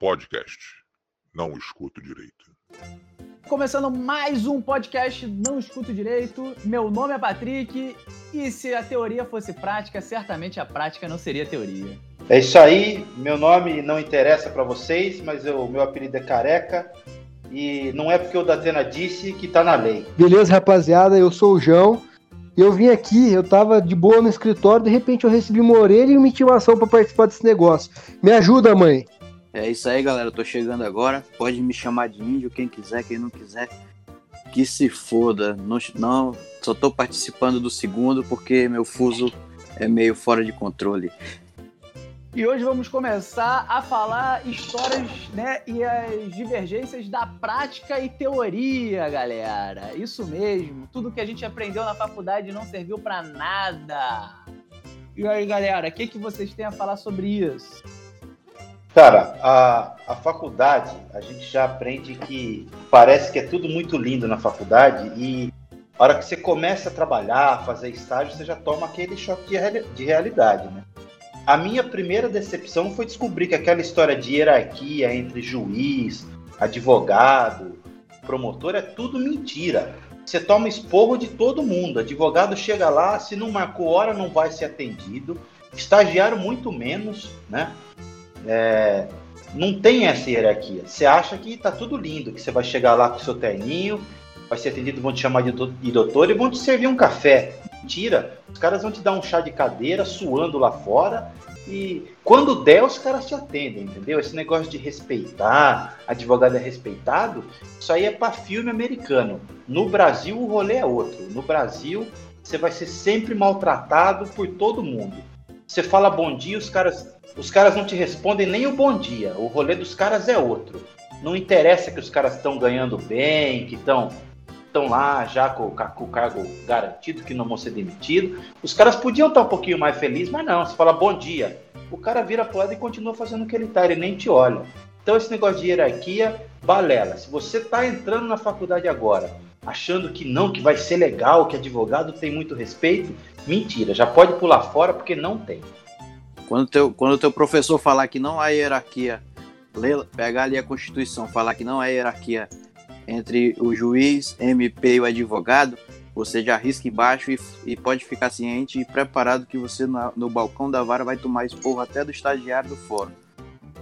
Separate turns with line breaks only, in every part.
Podcast. Não escuto direito.
Começando mais um podcast Não Escuto Direito. Meu nome é Patrick e se a teoria fosse prática, certamente a prática não seria teoria.
É isso aí, meu nome não interessa para vocês, mas o meu apelido é Careca e não é porque o Datena disse que tá na lei.
Beleza, rapaziada, eu sou o João. Eu vim aqui, eu tava de boa no escritório, de repente eu recebi uma orelha e uma intimação para participar desse negócio. Me ajuda, mãe.
É isso aí, galera. Eu tô chegando agora. Pode me chamar de índio, quem quiser, quem não quiser. Que se foda. Não, não só tô participando do segundo porque meu fuso é meio fora de controle.
E hoje vamos começar a falar histórias, né, e as divergências da prática e teoria, galera. Isso mesmo. Tudo que a gente aprendeu na faculdade não serviu para nada. E aí, galera, o que, que vocês têm a falar sobre isso?
Cara, a, a faculdade, a gente já aprende que parece que é tudo muito lindo na faculdade e a hora que você começa a trabalhar, fazer estágio, você já toma aquele choque de, de realidade, né? A minha primeira decepção foi descobrir que aquela história de hierarquia entre juiz, advogado, promotor é tudo mentira. Você toma esporro de todo mundo. Advogado chega lá, se não marcou hora, não vai ser atendido. Estagiário, muito menos, né? É, não tem essa hierarquia. Você acha que tá tudo lindo, que você vai chegar lá com seu terninho, vai ser atendido, vão te chamar de doutor e vão te servir um café. Mentira. Os caras vão te dar um chá de cadeira, suando lá fora. E quando der, os caras te atendem, entendeu? Esse negócio de respeitar, advogado é respeitado, isso aí é para filme americano. No Brasil, o rolê é outro. No Brasil, você vai ser sempre maltratado por todo mundo. Você fala bom dia, os caras, os caras não te respondem nem o bom dia. O rolê dos caras é outro. Não interessa que os caras estão ganhando bem, que estão estão lá já com, com o cargo garantido, que não vão ser demitidos. Os caras podiam estar um pouquinho mais felizes, mas não. Você fala bom dia. O cara vira pro lado e continua fazendo o que ele tá, ele nem te olha. Então esse negócio de hierarquia, balela. Se você tá entrando na faculdade agora, achando que não, que vai ser legal, que advogado tem muito respeito, mentira. Já pode pular fora porque não tem.
Quando teu, quando teu professor falar que não há hierarquia, pegar ali a Constituição, falar que não há hierarquia entre o juiz, MP e o advogado, você já risca embaixo e, e pode ficar ciente e preparado que você na- no balcão da vara vai tomar esporro até do estagiário do fórum.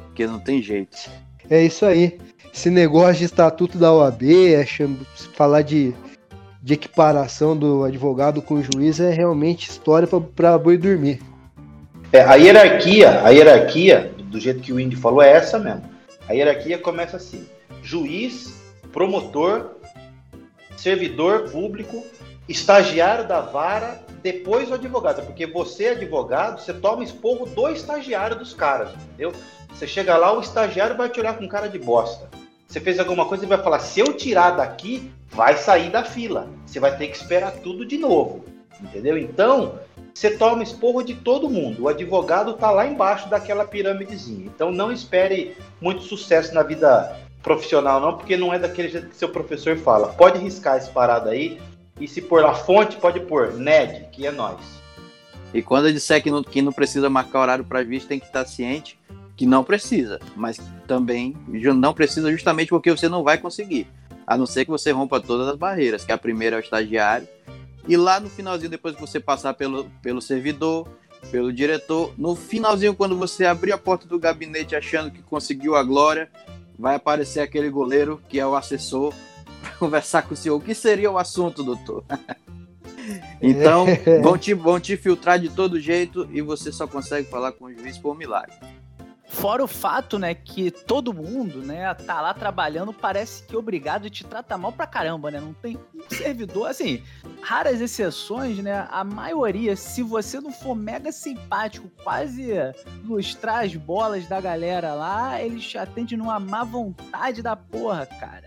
Porque não tem jeito.
É isso aí. Esse negócio de estatuto da OAB, é falar de, de equiparação do advogado com o juiz é realmente história para boi dormir.
É, a hierarquia, a hierarquia, do jeito que o Indy falou, é essa mesmo. A hierarquia começa assim: juiz, promotor, servidor público, estagiário da vara, depois o advogado. Porque você, advogado, você toma esporro do estagiário dos caras, entendeu? Você chega lá, o estagiário vai te olhar com cara de bosta. Você fez alguma coisa e vai falar: se eu tirar daqui, vai sair da fila. Você vai ter que esperar tudo de novo. Entendeu? Então, você toma esporro de todo mundo. O advogado tá lá embaixo daquela pirâmidezinha. Então não espere muito sucesso na vida profissional, não, porque não é daquele jeito que seu professor fala. Pode riscar esse parado aí. E se pôr lá fonte, pode pôr NED, que é nós.
E quando eu disser que não, que não precisa marcar horário para visto, tem que estar ciente que não precisa. Mas também não precisa justamente porque você não vai conseguir. A não ser que você rompa todas as barreiras, que a primeira é o estagiário. E lá no finalzinho, depois que você passar pelo, pelo servidor, pelo diretor, no finalzinho, quando você abrir a porta do gabinete achando que conseguiu a glória, vai aparecer aquele goleiro que é o assessor para conversar com o senhor. O que seria o assunto, doutor? Então, vão te, vão te filtrar de todo jeito e você só consegue falar com o juiz por milagre.
Fora o fato, né, que todo mundo, né, tá lá trabalhando, parece que obrigado e te trata mal pra caramba, né? Não tem um servidor, assim, raras exceções, né? A maioria, se você não for mega simpático, quase lustrar as bolas da galera lá, eles te atendem numa má vontade da porra, cara.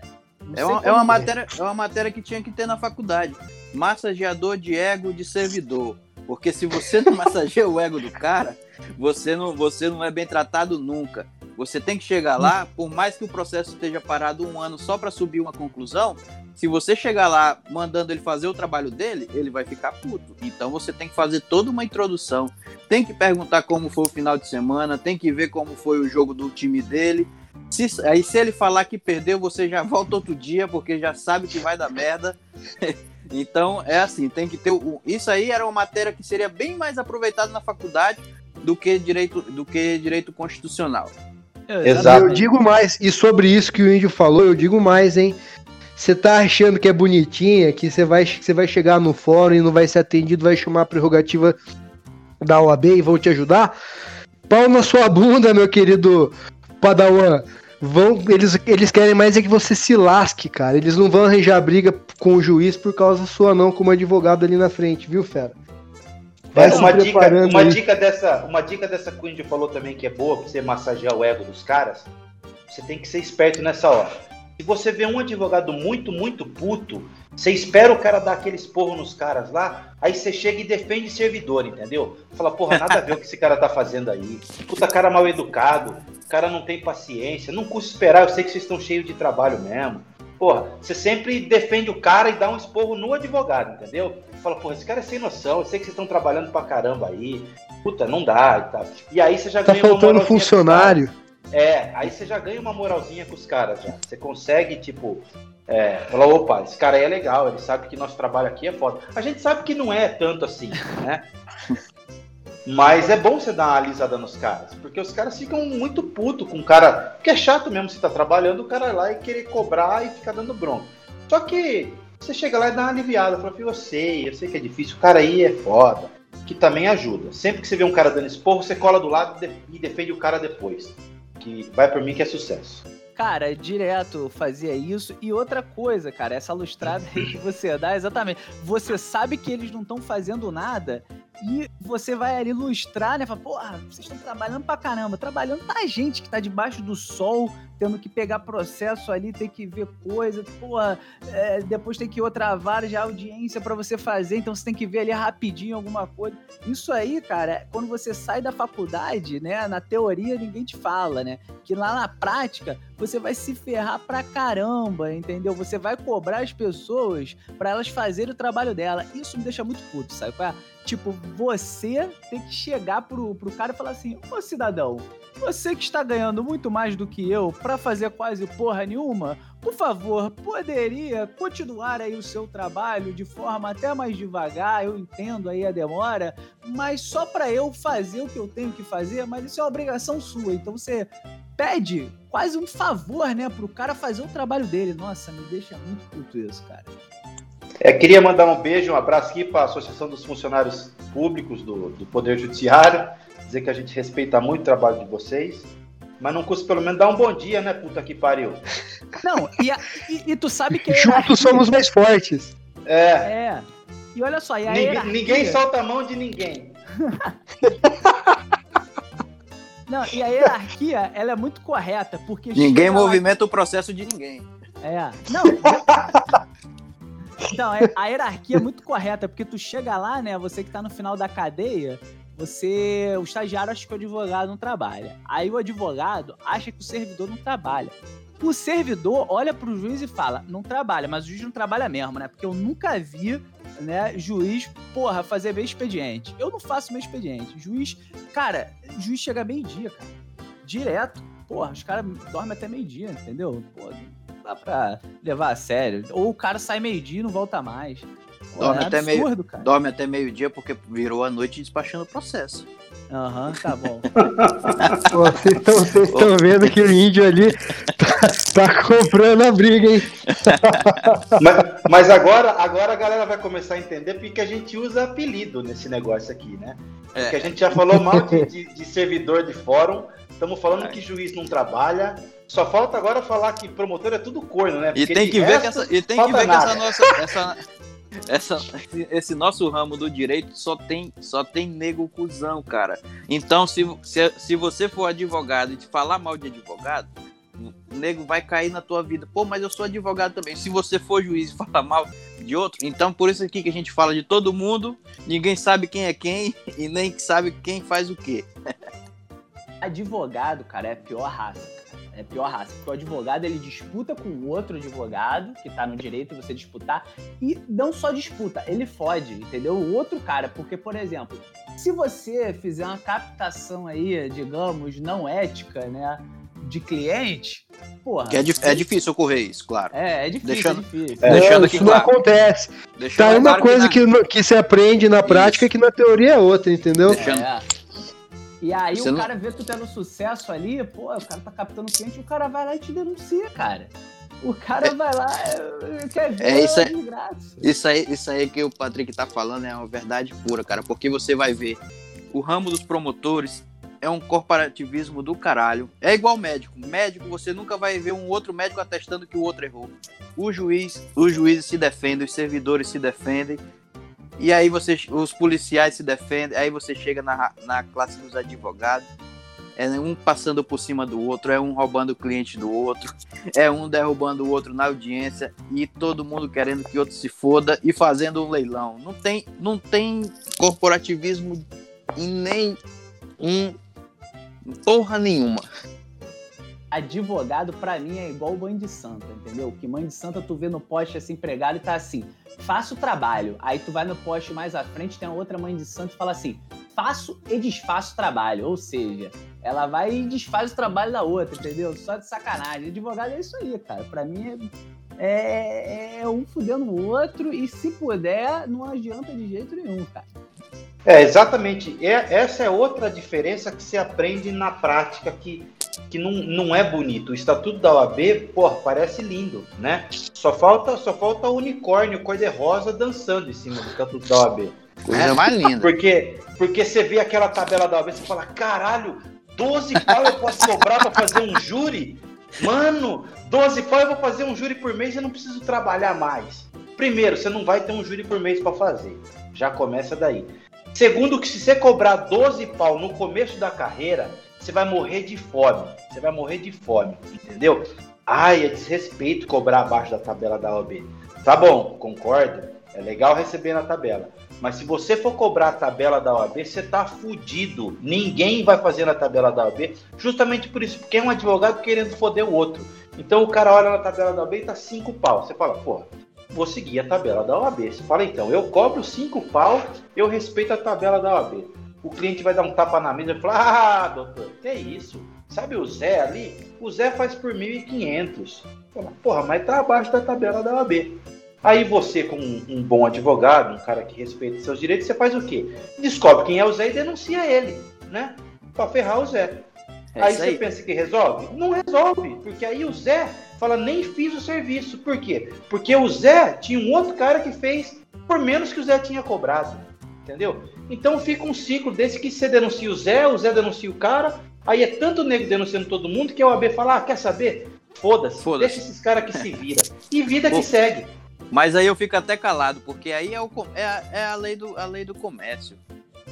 É uma, é, uma
que
matéria, é uma matéria que tinha que ter na faculdade. Massageador de ego de servidor. Porque se você não massageia o ego do cara, você não, você não é bem tratado nunca. Você tem que chegar lá, por mais que o processo esteja parado um ano só para subir uma conclusão, Se você chegar lá mandando ele fazer o trabalho dele, ele vai ficar puto. Então você tem que fazer toda uma introdução. Tem que perguntar como foi o final de semana, tem que ver como foi o jogo do time dele. Se, aí se ele falar que perdeu, você já volta outro dia, porque já sabe que vai dar merda. então é assim, tem que ter. O, isso aí era uma matéria que seria bem mais aproveitada na faculdade do que direito, do que direito constitucional.
Exato.
Eu digo mais, e sobre isso que o índio falou, eu digo mais, hein? Você tá achando que é bonitinha, que você vai, vai chegar no fórum e não vai ser atendido, vai chamar a prerrogativa da OAB e vão te ajudar? Pau na sua bunda, meu querido Padawan. Vão, eles, eles querem mais é que você se lasque, cara. Eles não vão arranjar briga com o juiz por causa sua, não, como advogado ali na frente, viu, fera?
É, uma, dica, uma,
aí.
dica dessa, uma dica dessa que o Índio falou também que é boa pra você massagear o ego dos caras. Você tem que ser esperto nessa hora. Se você vê um advogado muito, muito puto, você espera o cara dar aquele esporro nos caras lá, aí você chega e defende servidor, entendeu? Fala, porra, nada a ver o que esse cara tá fazendo aí. Puta cara mal educado, o cara não tem paciência, não custa esperar, eu sei que vocês estão cheios de trabalho mesmo. Porra, você sempre defende o cara e dá um esporro no advogado, entendeu? Fala, porra, esse cara é sem noção, eu sei que vocês estão trabalhando pra caramba aí. Puta, não dá e tal. E aí você já
Tá
ganha uma
faltando funcionário.
É, aí você já ganha uma moralzinha com os caras já. Você consegue, tipo, é, falar, opa, esse cara aí é legal, ele sabe que nosso trabalho aqui é foda. A gente sabe que não é tanto assim, né? Mas é bom você dar uma alisada nos caras, porque os caras ficam muito puto com o cara. Porque é chato mesmo você tá trabalhando, o cara lá e querer cobrar e ficar dando bronca. Só que você chega lá e dá uma aliviada, fala, eu sei, eu sei que é difícil, o cara aí é foda. Que também ajuda. Sempre que você vê um cara dando esporro, você cola do lado e de- defende o cara depois. Que vai por mim que é sucesso.
Cara, direto fazia isso. E outra coisa, cara, essa lustrada que você dá, exatamente. Você sabe que eles não estão fazendo nada e você vai ali lustrar, né? Fala, porra, vocês estão trabalhando pra caramba. Trabalhando tá gente que tá debaixo do sol, tendo que pegar processo ali, ter que ver coisa. Porra, é, depois tem que ir outra vara de audiência pra você fazer. Então você tem que ver ali rapidinho alguma coisa. Isso aí, cara, é quando você sai da faculdade, né? Na teoria ninguém te fala, né? Que lá na prática você vai se ferrar pra caramba, entendeu? Você vai cobrar as pessoas pra elas fazerem o trabalho dela. Isso me deixa muito puto, sabe? Tipo, você tem que chegar pro, pro cara e falar assim: Ô cidadão, você que está ganhando muito mais do que eu pra fazer quase porra nenhuma, por favor, poderia continuar aí o seu trabalho de forma até mais devagar, eu entendo aí a demora, mas só pra eu fazer o que eu tenho que fazer, mas isso é uma obrigação sua. Então você pede quase um favor, né, pro cara fazer o trabalho dele. Nossa, me deixa muito puto isso, cara.
É, queria mandar um beijo, um abraço aqui para a Associação dos Funcionários Públicos do, do Poder Judiciário. Dizer que a gente respeita muito o trabalho de vocês. Mas não custa pelo menos dar um bom dia, né, puta que pariu?
Não, e, a- e- e tu sabe que
Juntos somos mais fortes.
É,
É. E olha só, e a
ninguém,
hierarquia...
ninguém solta a mão de ninguém.
Não, e a hierarquia, ela é muito correta, porque...
Ninguém
chega lá-
movimenta o processo de ninguém.
É. Não. Então, é- a hierarquia é muito correta, porque tu chega lá, né? Você que tá no final da cadeia, você. O estagiário acha que o advogado não trabalha. Aí o advogado acha que o servidor não trabalha. O servidor olha pro juiz e fala, não trabalha, mas o juiz não trabalha mesmo, né? Porque eu nunca vi, né, juiz, porra, fazer meu expediente. Eu não faço meu expediente. Juiz, cara, juiz chega meio-dia, cara. Direto. Porra, os caras dormem até meio-dia, entendeu? Não dá pra levar a sério. Ou o cara sai meio-dia e não volta mais. Pô,
Dorme
é
até meio-
absurdo, cara.
Dorme até meio-dia porque virou a noite despachando o processo.
Aham, tá bom.
Vocês estão vocês estão vendo que o índio ali tá, tá comprando a briga, hein?
Mas, mas agora, agora a galera vai começar a entender porque a gente usa apelido nesse negócio aqui, né? Porque a gente já falou mal de, de- de servidor de fórum, estamos falando que juiz não trabalha. Só falta agora falar que promotor é tudo corno, né?
E
Porque
tem
de
que ver que essa, e tem que ver que essa nossa, essa, essa, esse nosso ramo do direito só tem, só tem nego cuzão, cara. Então, se, se, se você for advogado e te falar mal de advogado, o nego vai cair na tua vida. Pô, mas eu sou advogado também. Se você for juiz e falar mal de outro, então por isso aqui que a gente fala de todo mundo, ninguém sabe quem é quem e nem sabe quem faz o quê.
Advogado, cara, é a pior raça, cara. É a pior raça. Porque o advogado ele disputa com o outro advogado, que tá no direito de você disputar, e não só disputa, ele fode, entendeu? O outro cara. Porque, por exemplo, se você fizer uma captação aí, digamos, não ética, né? De cliente, porra.
Que é, é difícil ocorrer isso, claro.
É, é difícil,
Deixando-
é difícil.
É.
Deixando
Não,
aqui
isso não
claro.
acontece.
Deixando
Tá uma
claro
coisa
na-
que, no- que se aprende na prática
Isso.
que na teoria é outra, entendeu?
Deixando-
É. E aí
Você
o
não-
cara vê tu tendo sucesso ali, pô, o cara tá captando cliente, o cara vai lá e te denuncia, cara. O cara vai lá, é, quer ver
É, isso
a
é-
desgraça.
Isso aí, isso aí que o Patrick tá falando é uma verdade pura, cara. Porque você vai ver, o ramo dos promotores é um corporativismo do caralho. É igual médico. Médico, você nunca vai ver um outro médico atestando que o outro errou. O juiz, os juízes se defendem, os servidores se defendem. E aí você, os policiais se defendem. Aí você chega na, na classe dos advogados. É um passando por cima do outro, é um roubando o cliente do outro, é um derrubando o outro na audiência e todo mundo querendo que outro se foda e fazendo um leilão. Não tem, não tem corporativismo em nem um porra nenhuma.
Advogado, pra mim, é igual mãe de santa, entendeu? Que mãe de santa tu vê no poste assim, empregado e tá assim, faço o trabalho. Aí tu vai no poste mais à frente, tem outra mãe de santo e fala assim, faço e desfaço o trabalho. Ou seja, ela vai e desfaz o trabalho da outra, entendeu? Só de sacanagem. Advogado é isso aí, cara. Pra mim é, é, é um fudendo o outro e se puder, não adianta de jeito nenhum, cara.
É, exatamente. É, essa é outra diferença que se aprende na prática, que, que não, não é bonito. O Estatuto da OAB, porra, parece lindo, né? Só falta, só falta o unicórnio cor-de-rosa dançando em cima do Estatuto da OAB.
Coisa mais linda.
Porque, porque você vê aquela tabela da OAB, você fala, caralho, 12 pau eu posso cobrar pra fazer um júri? Mano, 12 pau eu vou fazer um júri por mês e eu não preciso trabalhar mais. Primeiro, você não vai ter um júri por mês pra fazer. Já começa daí. Segundo, que se você cobrar 12 pau no começo da carreira, você vai morrer de fome. Você vai morrer de fome, entendeu? Ai, é desrespeito cobrar abaixo da tabela da OAB. Tá bom, concordo. É legal receber na tabela. Mas se você for cobrar a tabela da OAB, você tá fudido. Ninguém vai fazer na tabela da OAB, justamente por isso, porque é um advogado querendo foder o outro. Então o cara olha na tabela da OAB e tá 5 pau. Você fala, porra, vou seguir a tabela da OAB. Você fala, então, eu cobro 5 pau, eu respeito a tabela da OAB. O cliente vai dar um tapa na mesa e falar, ah, doutor, que isso? Sabe o Zé ali? O Zé faz por 1.500. Fala, Porra, mas tá abaixo da tabela da OAB. Aí você, como um, bom advogado, um cara que respeita seus direitos, você faz o quê? Descobre quem é o Zé e denuncia ele, né? Pra ferrar o Zé.
É
aí você
aí.
pensa que resolve? Não resolve, porque aí o Zé fala, nem fiz o serviço. Por quê? Porque o Zé tinha um outro cara que fez por menos que o Zé tinha cobrado. Entendeu? Então fica um ciclo desse que você denuncia o Zé, o Zé denuncia o cara, aí é tanto nego denunciando todo mundo que a OAB fala, ah, quer saber? Foda-se,
Foda-se.
deixa esses caras que se vira. E vida
Pô.
que segue.
Mas aí eu fico até calado, porque aí é, o, é, a, é a, lei do, a lei do comércio.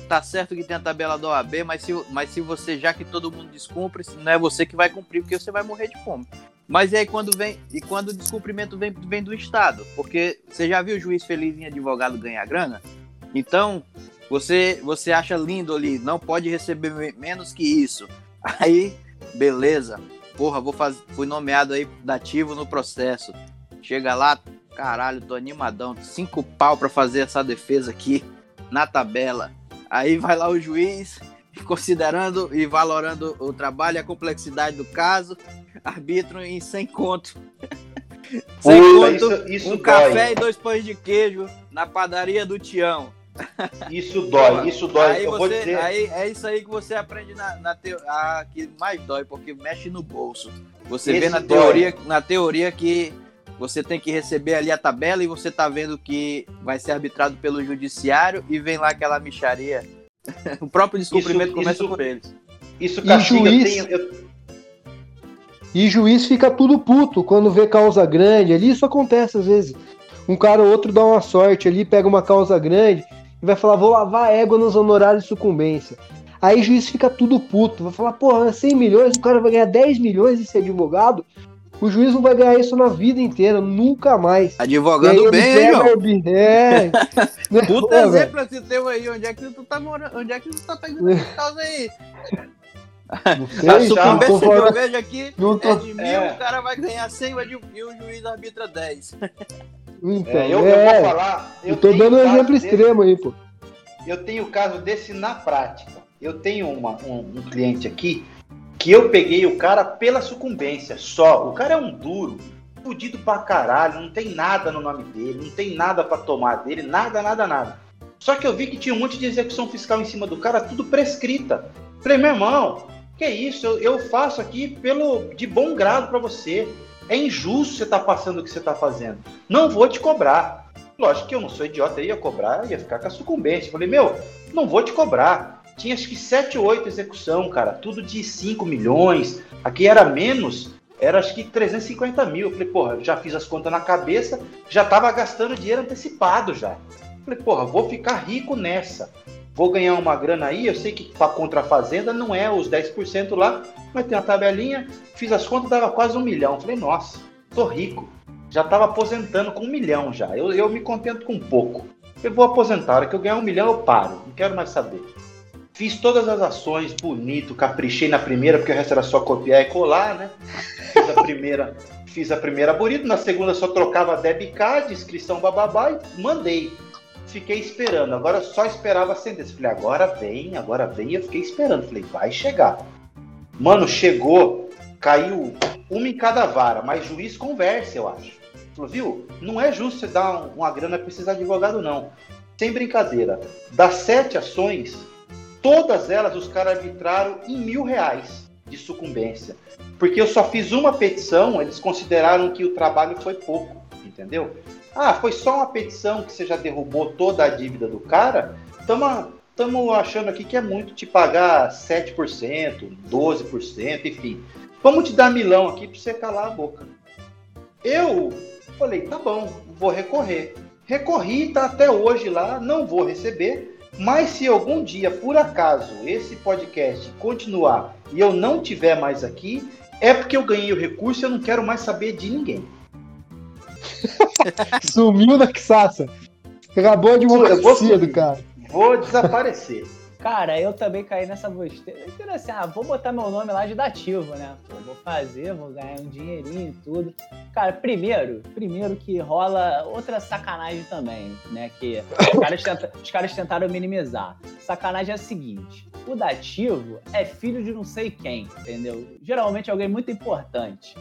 Tá certo que tem a tabela da OAB, mas se, mas se você, já que todo mundo descumpre, não é você que vai cumprir, porque você vai morrer de fome. Mas e aí quando vem, e quando o descumprimento vem, vem do Estado? Porque você já viu o juiz feliz em advogado ganhar grana? Então, você, você acha lindo ali, não pode receber me- menos que isso. Aí, beleza. Porra, vou fazer, fui nomeado aí dativo no processo. Chega lá, caralho, tô animadão. Cinco pau pra fazer essa defesa aqui na tabela. Aí vai lá o juiz, considerando e valorando o trabalho e a complexidade do caso, arbitro em 100 conto. 100
Puta,
conto,
isso, isso
um
dói.
café e dois pães de queijo na padaria do Tião.
Isso dói, isso dói.
Aí,
eu vou
você,
dizer.
aí é isso aí que você aprende na, na teo- a, que mais dói, porque mexe no bolso. Você vê
Esse
na
dói.
teoria, na teoria que você tem que receber ali a tabela e você tá vendo que vai ser arbitrado pelo judiciário e vem lá aquela micharia. o próprio descumprimento
Isso-
começa
isso-
por eles.
Isso
E
castiga.
juiz?
Eu tenho, eu-
E juiz fica tudo puto quando vê causa grande ali. Isso acontece às vezes. Um cara ou outro dá uma sorte ali, pega uma causa grande e vai falar: vou lavar a égua nos honorários de sucumbência. Aí o juiz fica tudo puto, vai falar: porra, 100 milhões, o cara vai ganhar 10 milhões de ser advogado. O juiz não vai ganhar isso na vida inteira, nunca mais. E aí
Advogando bem, hein, João?
a É.
Puta exemplo esse teu aí, onde é que tu tá morando? Onde é que tu tá pegando essa causa aí?
Não
A
sei, tô
sucumbência que eu vejo aqui
não tô-
é de mil,
É.
o cara vai ganhar 100 e o- e o juiz arbitra 10.
Então,
É, eu, eu
é,
vou falar.
eu tô dando um exemplo
desse-
extremo aí, pô.
Eu tenho o caso desse na prática. Eu tenho uma- um, um cliente aqui que eu peguei o cara pela sucumbência só. O cara é um duro, fudido pra caralho, não tem nada no nome dele, não tem nada pra tomar dele, nada, nada, nada. Só que eu vi que tinha um monte de execução fiscal em cima do cara, tudo prescrita. Falei, meu irmão, que isso? Eu, eu faço aqui pelo de bom grado pra você. É injusto você tá passando o que você tá fazendo. Não vou te cobrar. Lógico que eu não sou idiota, ia cobrar, ia ficar com a sucumbência. Falei, meu, não vou te cobrar. Tinha acho que 7 ou 8 execução, cara, tudo de 5 milhões. Aqui era menos, era acho que 350 mil. Falei, porra, já fiz as contas na cabeça, já tava gastando dinheiro antecipado já. Falei, porra, vou ficar rico nessa. Vou ganhar uma grana aí, eu sei que para contra a fazenda não é os 10% lá, mas tem uma tabelinha, fiz as contas, dava quase um milhão. Falei, nossa, tô rico. Já tava aposentando com um milhão já. Eu, eu me contento com pouco. Eu vou aposentar, a hora que eu ganhar um milhão eu paro, não quero mais saber. Fiz todas as ações, bonito, caprichei na primeira, porque o resto era só copiar e colar, né? Fiz a primeira, fiz a primeira bonito, na segunda só trocava debit card, inscrição bababá e mandei. Fiquei esperando, agora só esperava a sentença. Falei, agora vem, agora vem, e eu fiquei esperando. Falei, vai chegar. Mano, chegou, caiu uma em cada vara, mas juiz conversa, eu acho. Falou, viu? Não é justo você dar um- uma grana pra esses advogados, não. Sem brincadeira. Das sete ações, todas elas os caras arbitraram em mil reais de sucumbência. Porque eu só fiz uma petição, eles consideraram que o trabalho foi pouco, entendeu? Ah, foi só uma petição que você já derrubou toda a dívida do cara? Estamos achando aqui que é muito te pagar 7%, 12%, enfim. Vamos te dar milão aqui para você calar a boca. Eu falei, tá bom, vou recorrer. Recorri, tá até hoje lá, não vou receber. Mas se algum dia, por acaso, esse podcast continuar e eu não tiver mais aqui, é porque eu ganhei o recurso e eu não quero mais saber de ninguém.
Sumiu na Xaça. Acabou a advocacia do cara.
Vou desaparecer.
Cara, eu também caí nessa besteira. Eu assim, ah, vou botar meu nome lá de dativo, né? Pô, vou fazer, vou ganhar um dinheirinho e tudo. Cara, primeiro, primeiro que rola outra sacanagem também, né? Que os caras, tenta- os caras tentaram minimizar. Sacanagem é a seguinte: o dativo é filho de não sei quem, entendeu? Geralmente alguém muito importante.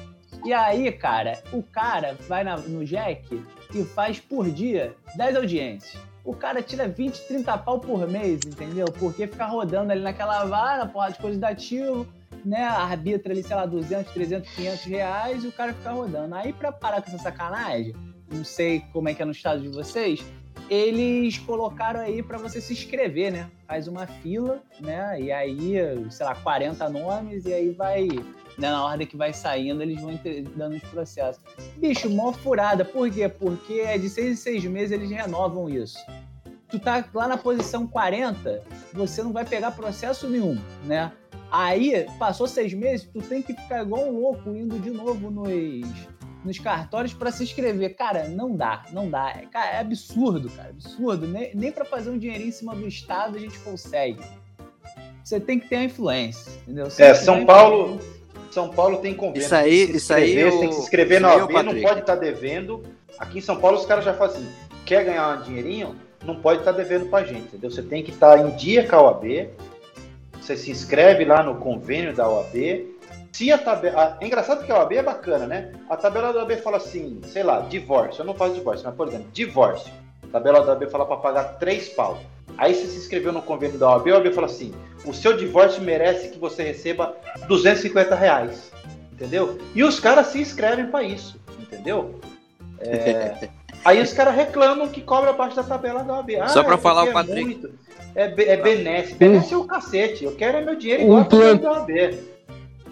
E aí, cara, o cara vai na- no Jack e faz por dia 10 audiências. O cara tira 20, 30 pau por mês, entendeu? Porque fica rodando ali naquela vara, porra de coisa ativo, né? Arbitra ali, sei lá, 200, 300, 500 reais e o cara fica rodando. Aí, pra parar com essa sacanagem, não sei como é que é no estado de vocês, eles colocaram aí pra você se inscrever, né? Faz uma fila, né? E aí, sei lá, 40 nomes e aí vai, né, na ordem que vai saindo, eles vão dando os processos. Bicho, mó furada. Por quê? Porque é de seis em seis meses eles renovam isso. Tu tá lá na posição 40, você não vai pegar processo nenhum, né? Aí, passou seis meses, tu tem que ficar igual um louco indo de novo nos, nos cartórios para se inscrever. Cara, não dá, não dá. É, cara, é absurdo, cara, absurdo. Nem, nem para fazer um dinheirinho em cima do Estado a gente consegue. Você tem que ter a influência, entendeu? Se
É, São Paulo, São Paulo tem convênio.
Isso aí- isso aí
inscrever,
eu-
tem que se inscrever na
aí eu,
OAB, não pode estar devendo. Aqui em São Paulo os caras já fazem assim, quer ganhar um dinheirinho, não pode estar devendo pra gente, entendeu? Você tem que estar em dia com a OAB, você se inscreve lá no convênio da OAB. Se a tabela. É engraçado que a OAB é bacana, né? A tabela da OAB fala assim, sei lá, divórcio. Eu não faço divórcio, mas por exemplo, divórcio. A tabela da OAB fala para pagar três pau. Aí você se inscreveu no convênio da OAB, a OAB fala assim: o seu divórcio merece que você receba 250 reais. Entendeu? E os caras se inscrevem para isso, entendeu? É, Aí os caras reclamam que cobra abaixo da tabela da OAB. Ah,
Só pra
é
falar, o Patrick-
muito. É, é benesse. Benesse é o cacete. Eu quero é meu dinheiro
Um
igual a tabela
plano.
da OAB.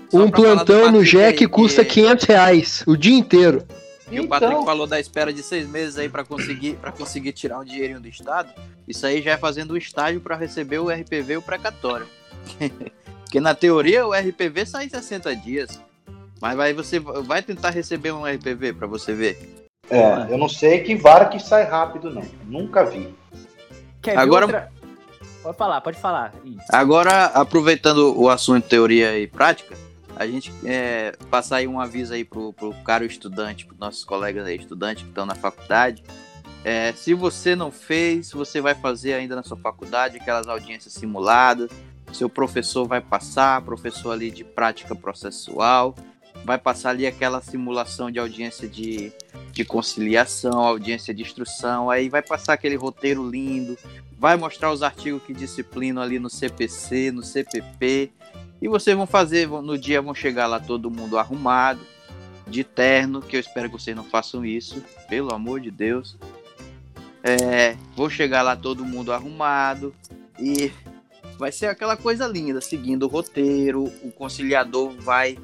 Só
Um plantão no
aí,
custa
que-
500 reais o dia inteiro.
E o Patrick
Então,
falou da espera de seis meses aí pra conseguir, pra conseguir tirar um dinheirinho do Estado. Isso aí já é fazendo o estágio pra receber o RPV e o precatório. Porque na teoria o RPV sai em 60 dias. Mas vai, você vai tentar receber um RPV pra você ver.
é, eu não sei que vara que sai rápido, não. Nunca vi.
Quer
Agora-
outra- Pode falar, pode falar. Ih,
Agora, aproveitando o assunto teoria e prática, a gente é, passar aí um aviso aí pro, pro caro estudante, pros nossos colegas aí, estudantes que estão na faculdade. É, se você não fez, você vai fazer ainda na sua faculdade aquelas audiências simuladas. Seu professor vai passar, professor ali de prática processual, vai passar ali aquela simulação de audiência de, de conciliação, audiência de instrução, aí vai passar aquele roteiro lindo, vai mostrar os artigos que disciplinam ali no CPC, no CPP, e vocês vão fazer, no dia vão chegar lá todo mundo arrumado, de terno, que eu espero que vocês não façam isso, pelo amor de Deus. É, vou chegar lá todo mundo arrumado e vai ser aquela coisa linda, seguindo o roteiro, o conciliador vai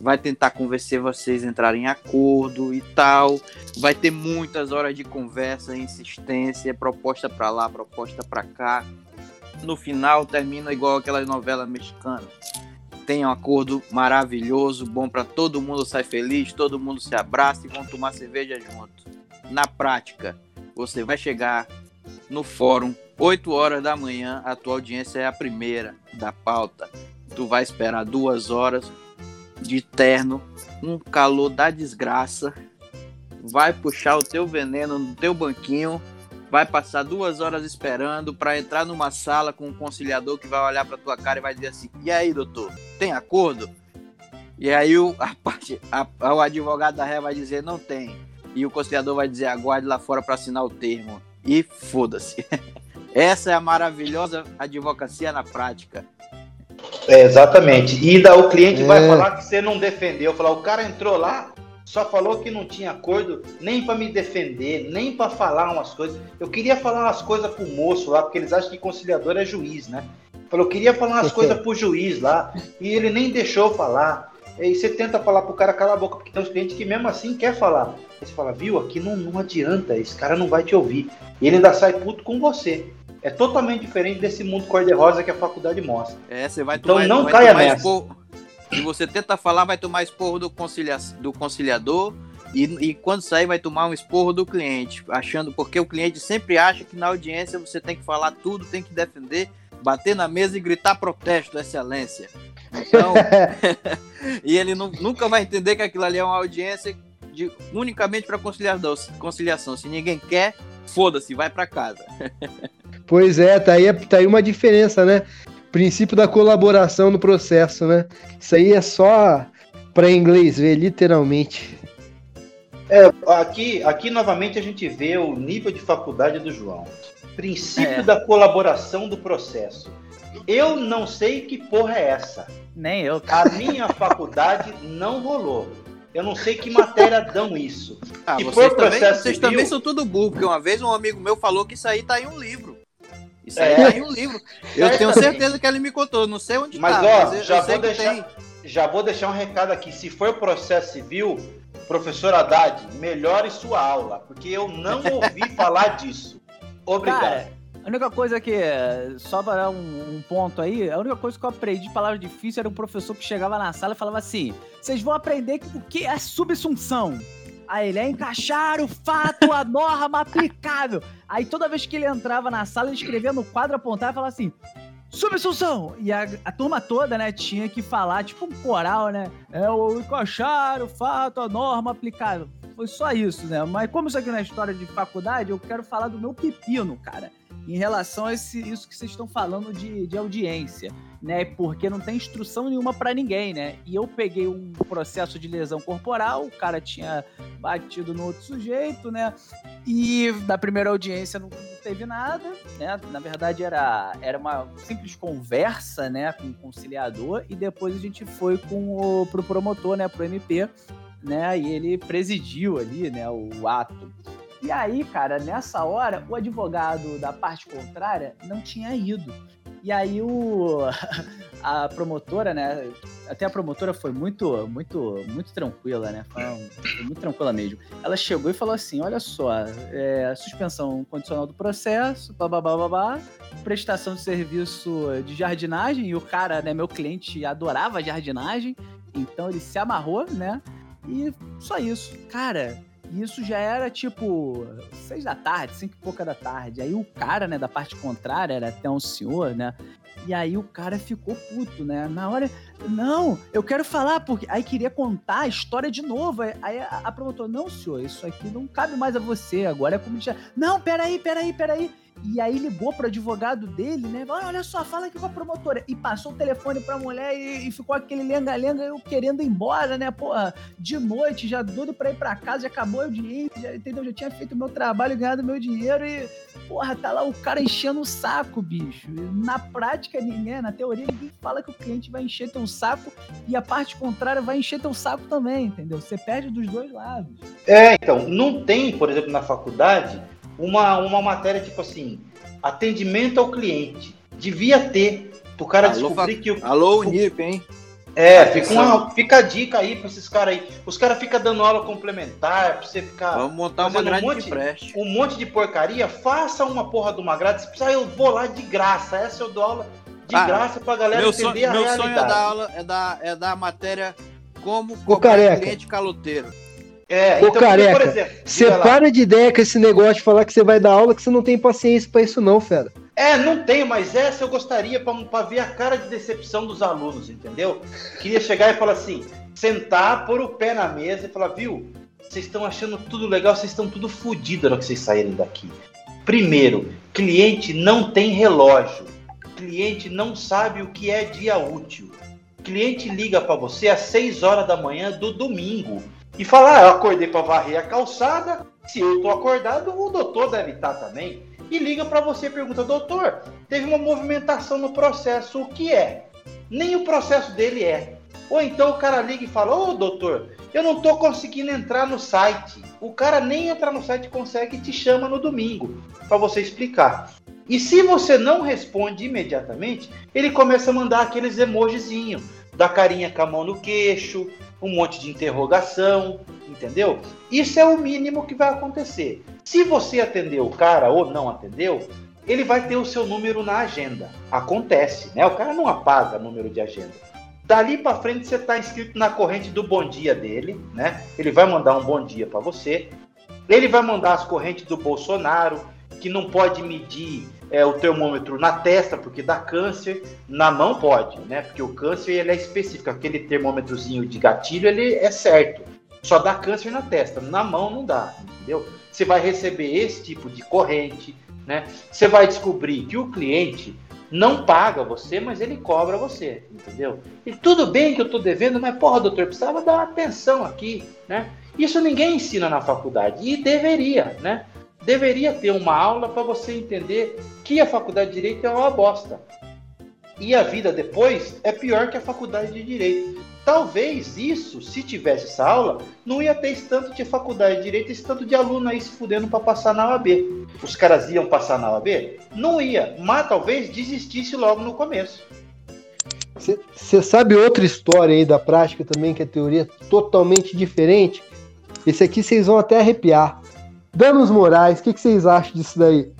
vai tentar convencer vocês a entrarem em acordo e tal. Vai ter muitas horas de conversa, insistência, proposta pra lá, proposta pra cá. No final termina igual aquela novela mexicana. Tem um acordo maravilhoso, bom pra todo mundo sair feliz, todo mundo se abraça e vão tomar cerveja junto. Na prática, você vai chegar no fórum 8 horas da manhã, a tua audiência é a primeira da pauta. Tu vai esperar duas horas de terno, um calor da desgraça, vai puxar o teu veneno no teu banquinho, vai passar duas horas esperando para entrar numa sala com um conciliador que vai olhar para tua cara e vai dizer assim: e aí, doutor, tem acordo? E aí o, a parte, a- o advogado da ré vai dizer não tem. E o conciliador vai dizer aguarde lá fora para assinar o termo. E foda-se. Essa é a maravilhosa advocacia na prática.
É, exatamente. E ainda o cliente vai
É.
falar que você não defendeu. Falar, o cara entrou lá, só falou que não tinha acordo, nem para me defender, nem para falar umas coisas. Eu queria falar umas coisas pro moço lá, porque eles acham que conciliador é juiz, né? Falou, eu queria falar umas coisas pro juiz lá, e ele nem deixou falar. E aí você tenta falar pro cara calar a boca, porque tem uns clientes que mesmo assim quer falar. Aí você fala, viu, aqui não, não adianta, esse cara não vai te ouvir. E ele ainda sai puto com você. É totalmente diferente desse mundo cor-de-rosa que a faculdade mostra.
É, você vai
Então
tomar,
não
vai
caia
tomar
nessa.
esporro. Se você tenta falar, vai tomar esporro do, concilia, do conciliador. E, e quando sair, vai tomar um esporro do cliente. Achando, porque o cliente sempre acha que na audiência você tem que falar tudo, tem que defender, bater na mesa e gritar protesto, excelência. Então, e ele nu- nunca vai entender que aquilo ali é uma audiência de, unicamente para conciliação. conciliação. Se ninguém quer, foda-se, vai para casa.
Pois é, tá aí, tá aí uma diferença, né? Princípio da colaboração no processo, né? Isso aí é só para inglês ver, literalmente.
Aqui, aqui novamente a gente vê o nível de faculdade do João. Princípio
É.
da colaboração do processo. Eu não sei que porra é essa.
Nem eu.
A minha faculdade não rolou. Eu não sei que matéria dão isso.
Ah,
Se
vocês, também,
processo
vocês
civil-
também são tudo burro, porque uma vez um amigo meu falou que isso aí tá em um livro. Isso aí
É.
tá em um livro. Eu tenho certeza que ele me contou, não sei onde
Mas,
tá,
ó,
mas eu,
já
eu
vou deixar-. Já vou deixar um recado aqui. Se for processo civil, professor Haddad, melhore sua aula, porque eu não ouvi falar disso. Obrigado.
Cara, a única coisa que, só para dar um, um ponto aí, a única coisa que eu aprendi de palavra difícil era um professor que chegava na sala e falava assim: vocês vão aprender o que é subsunção. Aí ele é encaixar o fato, a norma aplicável. Aí toda vez que ele entrava na sala, ele escrevia no quadro, apontava e falava assim: subsunção! E a, a turma toda, né, tinha que falar, tipo um coral, né? É o encaixar o fato, a norma aplicável. Foi só isso, né? Mas como isso aqui não é história de faculdade, eu quero falar do meu pepino, cara em relação a esse, isso que vocês estão falando de, de audiência, né? Porque não tem instrução nenhuma pra ninguém, né? E eu peguei um processo de lesão corporal, o cara tinha batido no outro sujeito, né? E na primeira audiência não teve nada, né? Na verdade era, era uma simples conversa, né, com o conciliador e depois a gente foi com o pro promotor, né, pro MP, né? E ele presidiu ali, né, o ato. E aí, cara, nessa hora, o advogado da parte contrária não tinha ido. E aí o a promotora, né? Até a promotora foi muito, muito, muito tranquila, né? Foi, muito tranquila mesmo. Ela chegou e falou assim: olha só, é, suspensão condicional do processo, blá, blá, prestação de serviço de jardinagem, e o cara, né, meu cliente adorava jardinagem, então ele se amarrou, né? E só isso. Cara, E isso já era tipo seis da tarde, cinco e pouca da tarde. Aí o cara, né, da parte contrária, era até um senhor, né? E aí o cara ficou puto, né? Na hora, não, eu quero falar, porque aí queria contar a história de novo. Aí- a, a promotora, não, senhor, isso aqui não cabe mais a você, agora é como. Não, peraí, peraí, peraí. E aí ligou pro advogado dele, né? Olha, olha só, fala aqui com a promotora. E passou o telefone pra mulher e, e ficou aquele lenga-lenga, eu querendo ir embora, né? Porra, de noite, já doido pra ir pra casa, já acabou o dinheiro, já, entendeu? Já tinha feito o meu trabalho, ganhado meu dinheiro e, porra, tá lá o cara enchendo o saco, bicho. Na prática, ninguém, na teoria, ninguém fala que o cliente vai encher teu saco e a parte contrária vai encher teu saco também, entendeu? Você perde dos dois lados.
É, então, não tem, por exemplo, na faculdade, uma, uma matéria tipo assim, atendimento ao cliente. Devia ter, pro cara
Alô,
descobrir que o.
Alô, Unip, hein?
É, fica, uma, fica a dica aí pra esses caras aí. Os caras ficam dando aula complementar, pra você ficar.
Vamos montar uma
fazendo um
grade
monte-
de preste.
um monte de porcaria, faça uma porra de uma grade. Se precisar, eu vou lá de graça. Essa eu dou aula de
Ah,
graça pra galera
Meu,
entender
sonho,
a
meu sonho
realidade.
é dar aula, é dar, é dar a matéria como
careca.
cliente caloteiro.
É,
Ô,
então,
careca,
por exemplo,
Você para de ideia com esse negócio de falar que você vai dar aula, que você não tem paciência pra isso, não, fera.
É, não tenho, mas essa eu gostaria pra pra ver a cara de decepção dos alunos, entendeu? Queria chegar e falar assim, sentar, pôr o pé na mesa e falar, viu, vocês estão achando tudo legal, vocês estão tudo fodidos na hora que vocês saírem daqui. Primeiro, cliente não tem relógio. Cliente não sabe o que é dia útil. Cliente liga pra você às 6 horas da manhã do domingo e fala: ah, eu acordei pra varrer a calçada. Se eu tô acordado, o doutor deve estar também. E liga pra você e pergunta: doutor, teve uma movimentação no processo, o que é? Nem o processo dele é. Ou então o cara liga e fala: Ô doutor, eu não tô conseguindo entrar no site. O cara nem entrar no site consegue e te chama no domingo para você explicar. E se você não responde imediatamente, ele começa a mandar aqueles emojizinhos da carinha com a mão no queixo, um monte de interrogação, entendeu? Isso é o mínimo que vai acontecer. Se você atendeu o cara ou não atendeu, ele vai ter o seu número na agenda. Acontece, né? O cara não apaga número de agenda. Dali para frente você está inscrito na corrente do bom dia dele, né? Ele vai mandar um bom dia para você. Ele vai mandar as correntes do Bolsonaro, que não pode medir é, o termômetro na testa, porque dá câncer. Na mão pode, né? Porque o câncer ele é específico. Aquele termômetrozinho de gatilho, ele é certo. Só dá câncer na testa. Na mão não dá, entendeu? Você vai receber esse tipo de corrente, né? Você vai descobrir que o cliente não paga você, mas ele cobra você, entendeu? E tudo bem que eu tô devendo, mas porra, doutor, precisava dar uma atenção aqui, né? Isso ninguém ensina na faculdade e deveria, né? Deveria ter uma aula para você entender que a faculdade de direito é uma bosta. E a vida depois é pior que a faculdade de direito. Talvez isso, se tivesse essa aula, não ia ter esse tanto de faculdade de direito, esse tanto de aluno aí se fudendo para passar na OAB. Os caras iam passar na OAB? Não ia, mas talvez desistisse logo no começo.
Você sabe outra história aí da prática também, que a teoria é totalmente diferente? Esse aqui vocês vão até arrepiar. Danos morais, o que que vocês acham disso daí?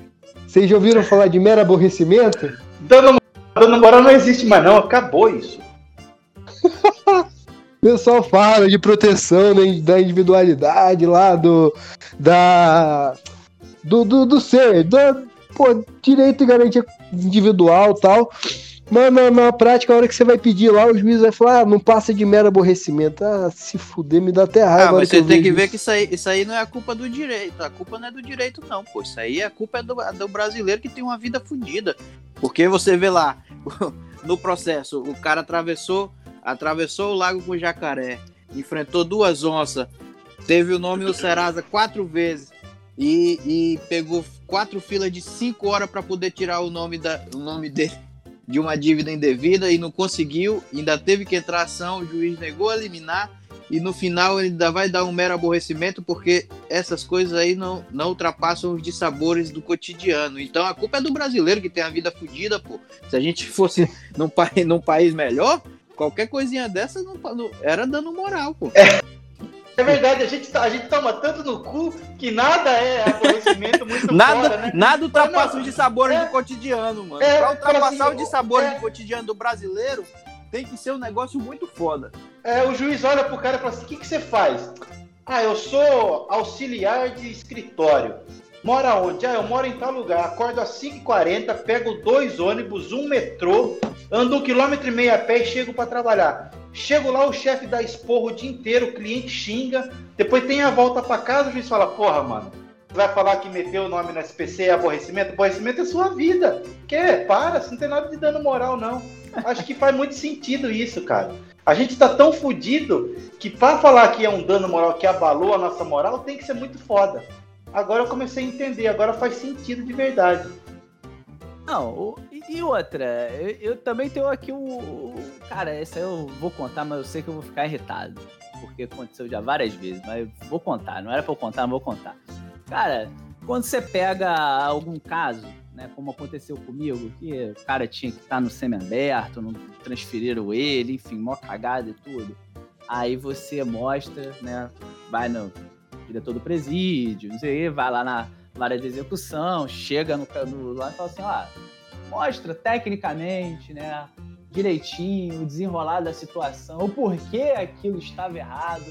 Vocês já ouviram falar de mero aborrecimento?
Dando, dando moral não existe mais não, acabou isso.
O pessoal fala de proteção da individualidade lá, do. Da. Do, do, do ser, do, pô, direito e garantia individual e tal. Mas na, na prática, a hora que você vai pedir lá, o juiz vai falar, ah, não passa de mero aborrecimento. Ah, se fuder, me dá até raiva.
Ah, mas você tem que ver
isso.
que isso aí, isso aí não é a culpa do direito. A culpa não é do direito, não, pô. Isso aí a culpa é do, do brasileiro que tem uma vida fodida. Porque você vê lá, no processo, o cara atravessou, atravessou o lago com jacaré, enfrentou duas onças, teve o nome no Serasa quatro vezes e, e pegou quatro filas de cinco horas para poder tirar o nome, da, o nome dele de uma dívida indevida e não conseguiu, ainda teve que entrar ação, o juiz negou a liminar e no final ele ainda vai dar um mero aborrecimento porque essas coisas aí não, não ultrapassam os dissabores do cotidiano. Então a culpa é do brasileiro que tem a vida fodida, pô. Se a gente fosse num, pa num país melhor, qualquer coisinha dessa não, não- era dando moral, pô.
É verdade, a gente, tá- a gente toma tanto no cu que nada é aborrecimento muito
Nada,
fora, né?
nada ultrapassa os dissabores
é-
do cotidiano, mano.
é,
pra ultrapassar
fala assim,
os dissabores
é-
do cotidiano do brasileiro, tem que ser um negócio muito foda.
É, o juiz olha pro cara e fala assim: o que, que você faz? Ah, eu sou auxiliar de escritório. Mora onde? Ah, eu moro em tal lugar. Acordo às 5h40, pego dois ônibus, um metrô, ando um quilômetro e meio a pé e chego para trabalhar. Chego lá, o chefe dá esporro o dia inteiro, o cliente xinga, depois tem a volta para casa, o juiz fala, porra, mano, vai falar que meteu o nome no SPC é aborrecimento? Aborrecimento é sua vida. Que? Para, você não tem nada de dano moral, não. Acho que faz muito sentido isso, cara. A gente tá tão fudido que para falar que é um dano moral que abalou a nossa moral, tem que ser muito foda. Agora eu comecei a entender, agora faz sentido de verdade.
Não, e- outra, eu, eu também tenho aqui o. Cara, essa eu vou contar, mas eu sei que eu vou ficar irritado. Porque aconteceu já várias vezes, mas vou contar. Não era pra eu contar, mas vou contar. Cara, quando você pega algum caso, né, como aconteceu comigo, que o cara tinha que estar no semi-aberto, não transferiram ele, enfim, mó cagada e tudo. Aí você mostra, né, vai no diretor do presídio, não sei, vai lá na vara de execução, chega no, no lá e fala assim, ó, mostra tecnicamente, né, direitinho, o desenrolar da situação, o porquê aquilo estava errado.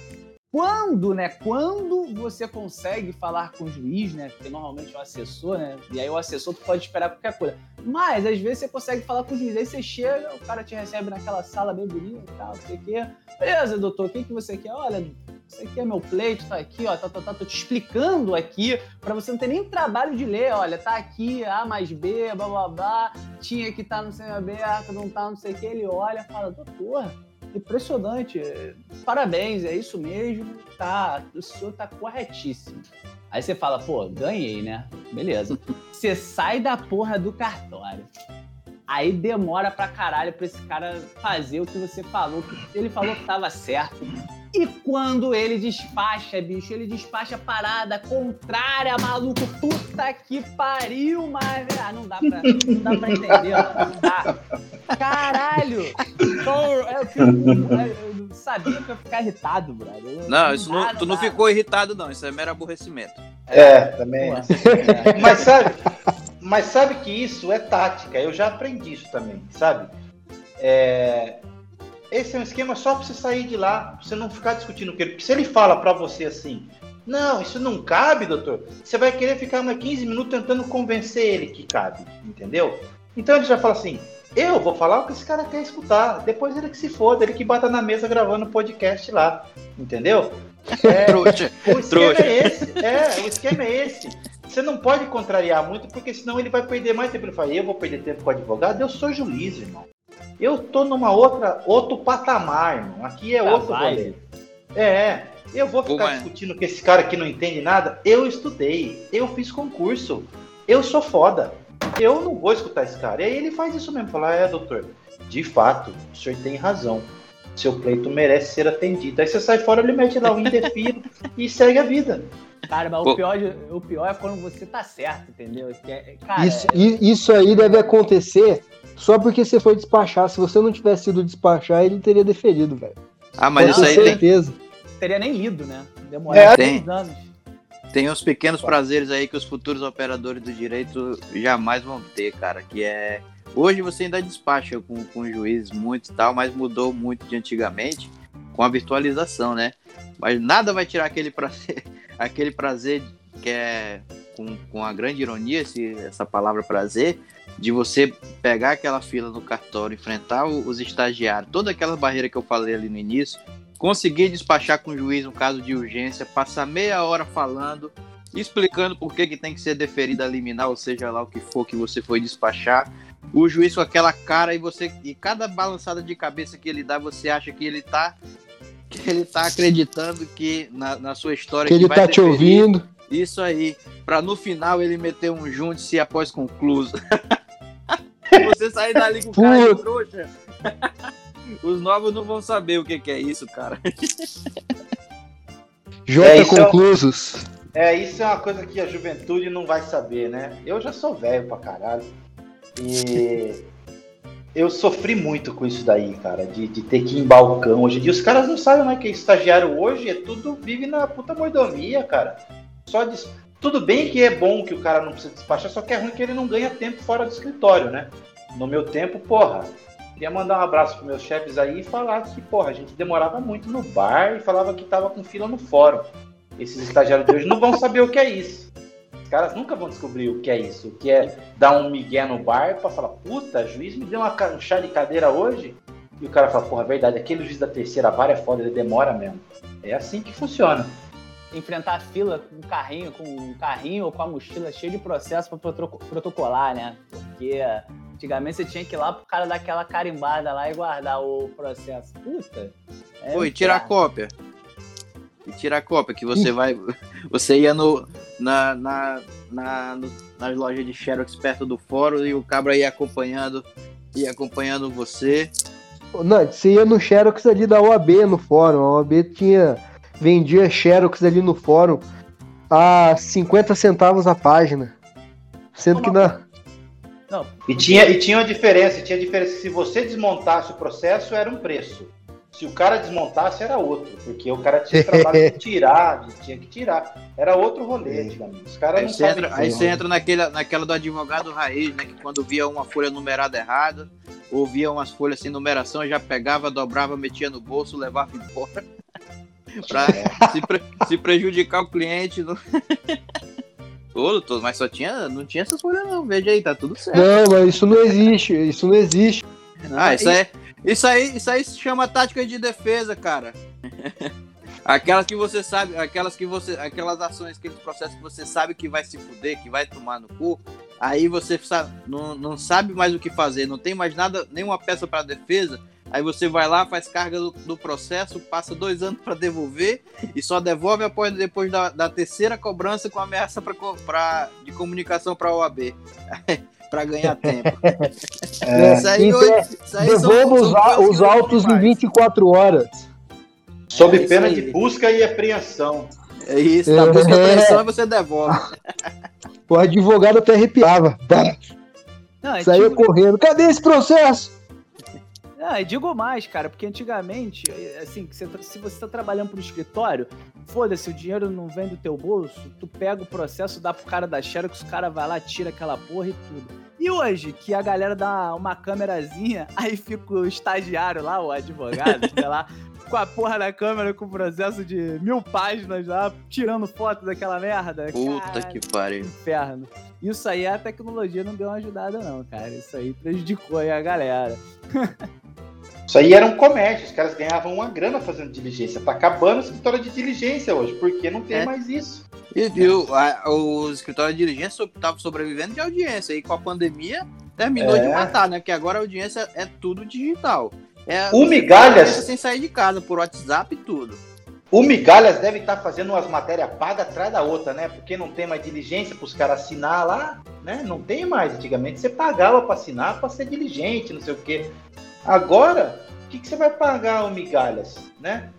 Quando, né, quando você consegue falar com o juiz, né, porque normalmente é o assessor, né, e aí o assessor tu pode esperar qualquer coisa. Mas, às vezes, você consegue falar com o juiz, aí você chega, o cara te recebe naquela sala bem bonita e tal, não sei o quê. Beleza, doutor, o que, que você quer? Olha, isso aqui é meu pleito, tá aqui, ó, tá, tá, tá, tô te explicando aqui, pra você não ter nem trabalho de ler, olha, tá aqui, A mais B, blá blá blá, tinha que estar no semi-aberto, não tá, não sei o que, ele olha fala, doutor, impressionante, parabéns, é isso mesmo, tá, o senhor tá corretíssimo. Aí você fala, pô, ganhei, né? Beleza. Você sai da porra do cartório. Aí demora pra caralho pra esse cara fazer o que você falou, que ele falou que tava certo. E quando ele despacha, bicho, ele despacha a parada contrária, maluco. Puta que pariu, mas. Ah, não dá pra, não dá pra entender, não dá. Caralho! Então, eu, fico- eu não sabia que eu ia ficar irritado, brother.
Não, isso não, tu não ficou irritado, não. Isso é mero aborrecimento.
É, também.
É.
Mas sabe, mas sabe que isso é tática. Eu já aprendi isso também, sabe? É, esse é um esquema só pra você sair de lá, pra você não ficar discutindo com ele. Porque se ele fala pra você assim, não, isso não cabe, doutor, você vai querer ficar mais 15 minutos tentando convencer ele que cabe, entendeu? Então ele já fala assim, eu vou falar o que esse cara quer escutar, depois ele que se foda, ele que bata na mesa gravando o podcast lá, entendeu? É,
Trouxa.
o esquema
Trouxa.
é esse. É, o esquema é esse. Você não pode contrariar muito, porque senão ele vai perder mais tempo. Ele fala, eu vou perder tempo com o advogado, eu sou juiz, irmão. Eu tô numa outra, outro patamar, irmão. Aqui é
Tá,
outro rolê. É, eu vou ficar discutindo com esse cara que não entende nada. Eu estudei, eu fiz concurso, eu sou foda. Eu não vou escutar esse cara. E aí ele faz isso mesmo, fala, é, doutor, de fato, o senhor tem razão. Seu pleito merece ser atendido. Aí você sai fora, ele mete lá o indefiro e segue a vida.
Cara, mas
Pô.
o pior, o pior é quando você tá certo, entendeu? É- cara,
Isso, isso aí deve acontecer só porque você foi despachar. Se você não tivesse sido despachar, ele teria deferido, velho.
Ah, mas isso aí tem,
certeza.
teria nem lido, né? Demoraria
É,
tem.
dois anos.
tem uns pequenos prazeres aí que os futuros operadores do direito jamais vão ter, cara. Que é. Hoje você ainda despacha com, com juízes muito e tal, mas mudou muito de antigamente com a virtualização, né? Mas nada vai tirar aquele prazer, aquele prazer que é com, com a grande ironia, esse, essa palavra prazer, de você pegar aquela fila no cartório, enfrentar os estagiários, toda aquela barreira que eu falei ali no início, conseguir despachar com o juiz um caso de urgência, passar meia hora falando, explicando por que, que tem que ser deferida a liminar, ou seja lá o que for que você foi despachar. O juiz com aquela cara e você e cada balançada de cabeça que ele dá, você acha que ele tá que ele tá acreditando que na, na sua história
Que ele
vai
tá te ouvindo.
Isso aí, pra no final ele meter um junte-se após concluso. Você sair dali com cara de
Puta.
trouxa. Os novos não vão saber o que, que é isso, cara.
J
É, é-
conclusos.
É, isso é uma coisa que a juventude não vai saber, né? Eu já sou velho pra caralho. E eu sofri muito com isso daí, cara, de, de ter que ir em balcão. Hoje em dia os caras não sabem mais que é estagiário hoje, é tudo vive na puta mordomia, cara. Só des- Tudo bem que é bom que o cara não precisa despachar, só que é ruim que ele não ganha tempo fora do escritório, né? No meu tempo, porra, queria mandar um abraço pros meus chefes aí e falar que, porra, a gente demorava muito no bar e falava que tava com fila no fórum. Esses estagiários de hoje não vão saber o que é isso. Os caras nunca vão descobrir o que é isso. O que é dar um migué no bar pra falar, puta, juiz me deu uma ca- um chá de cadeira hoje. E o cara fala, porra, é verdade, aquele juiz da terceira vara é foda, ele demora mesmo. É assim que funciona.
Enfrentar a fila com um carrinho, com um carrinho ou com a mochila cheia de processo pra protoco- protocolar, né? Porque antigamente você tinha que ir lá pro cara dar aquela carimbada lá e guardar o processo. Puta. é
e tirar a cópia. E tirar a cópia, que você vai. Você ia no, na, na, na, no- nas lojas de Xerox perto do fórum e o cabra ia acompanhando, ia acompanhando você.
Não, você ia no Xerox ali da OAB no fórum. A OAB tinha. Vendia Xerox ali no fórum a 50 centavos a página. Sendo que na.
Não,
E tinha, e tinha uma diferença, tinha diferença. Se você desmontasse o processo, era um preço. Se o cara desmontasse, era outro. Porque o cara tinha trabalho de tirar, tinha que tirar. Era outro rolê antigamente. Os caras
Aí
não
você
sabem
entra, aí você entra naquele, naquela do advogado raiz, né? Que quando via uma folha numerada errada, ou via umas folhas sem numeração, já pegava, dobrava, metia no bolso, levava embora. Pra se, pre- se prejudicar o cliente. No... Ô, doutor, mas só tinha. Não tinha essas folhas, não. Veja aí, tá tudo certo.
Não, mas isso não existe. Isso não existe.
Ah, isso aí, isso aí, isso aí se chama tática de defesa, cara. Aquelas que você sabe, aquelas que você, aquelas ações, aqueles processos que você sabe que vai se fuder, que vai tomar no cu, aí você sabe, não, não sabe mais o que fazer, não tem mais nada, nenhuma peça para defesa, aí você vai lá, faz carga do, do processo, passa dois anos para devolver e só devolve após depois da, da terceira cobrança com ameaça pra, pra, de comunicação para OAB. para ganhar tempo.
É,
Isso aí,
então,
hoje- isso aí são-
Devolva os,
são
a-
que
os
hoje
autos em
faz.
24 horas.
Sob
É
pena
aí.
de busca e apreensão.
É isso, na busca e apreensão você devolve.
O advogado até arrepiava.
Não, é
Saía
tipo-
correndo. Cadê esse processo?
Ah, e digo mais, cara, porque antigamente, eh, assim, se você tá trabalhando pro escritório, foda-se, o dinheiro não vem do teu bolso, tu pega o processo, dá pro cara da Xerox, o cara vai lá, tira aquela porra e tudo. E hoje, que a galera dá uma câmerazinha, aí fica o estagiário lá, o advogado, sei lá, com a porra da câmera com o processo de mil páginas lá, tirando foto daquela merda.
Puta
Caralho,
que pariu.
inferno. Isso aí a tecnologia não deu uma ajudada, não, cara. Isso aí prejudicou aí a galera.
Isso aí era um comércio, os caras ganhavam uma grana fazendo diligência. Tá acabando o escritório de diligência hoje, porque não tem
É.
mais isso.
E, e o, a- o escritório de diligência estavam sobrevivendo de audiência. E com a pandemia terminou
É.
de matar, né? Porque agora a audiência é tudo digital. É,
O Migalhas-
Sem sair de casa, por WhatsApp e tudo.
O Migalhas deve estar fazendo umas matérias pagas atrás da outra, né? Porque não tem mais diligência para os caras assinar lá, né? Não tem mais. Antigamente você pagava para assinar para ser diligente, não sei o quê. Agora, o que, que você vai pagar o Migalhas, né?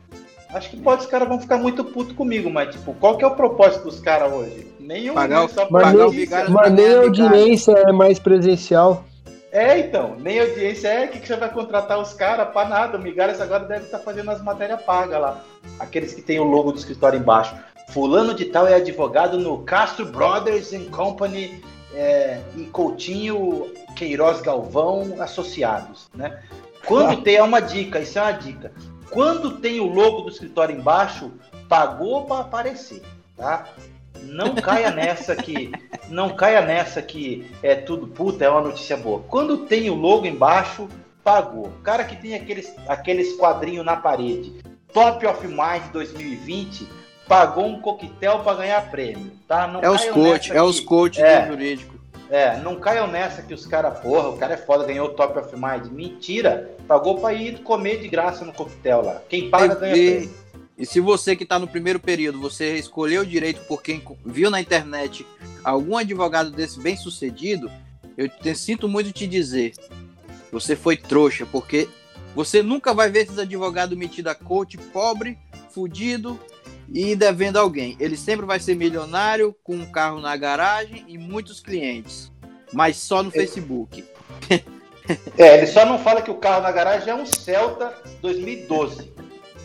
Acho que pode os caras vão ficar muito putos comigo, mas tipo, qual que é o propósito dos caras hoje? Nenhum,
Pagar o-
Só
pagar
nem-
o. Migalhas
Mas nem a audiência é mais presencial.
É, então, nem audiência é que, que você vai contratar os caras para nada. O Migalhas agora deve estar fazendo as matérias pagas lá. Aqueles que tem o logo do escritório embaixo. Fulano de tal é advogado no Castro Brothers and Company é, e Coutinho Queiroz Galvão Associados, né? Quando tem, é uma dica, isso é uma dica. Quando tem o logo do escritório embaixo, pagou para aparecer, tá? Não caia nessa que não caia nessa que é tudo puta, é uma notícia boa. Quando tem o logo embaixo, pagou. O cara que tem aqueles, aqueles quadrinhos na parede, Top of Mind 2020, pagou um coquetel para ganhar prêmio, tá? Não
É os coach, é os
que-
coach
É.
jurídico.
É, não caiam nessa que os caras, porra, o cara é foda, ganhou o Top of Mind. Mentira, pagou para ir comer de graça no coquetel lá. Quem paga ganha
E, e se você que está no primeiro período, você escolheu direito porque enco- viu na internet algum advogado desse bem sucedido, eu te, sinto muito te dizer, você foi trouxa, porque você nunca vai ver esses advogados metidos a coach pobre, fudido e devendo alguém. Ele sempre vai ser milionário, com um carro na garagem e muitos clientes, mas só no Facebook.
É, ele só não fala que o carro na garagem é um Celta 2012.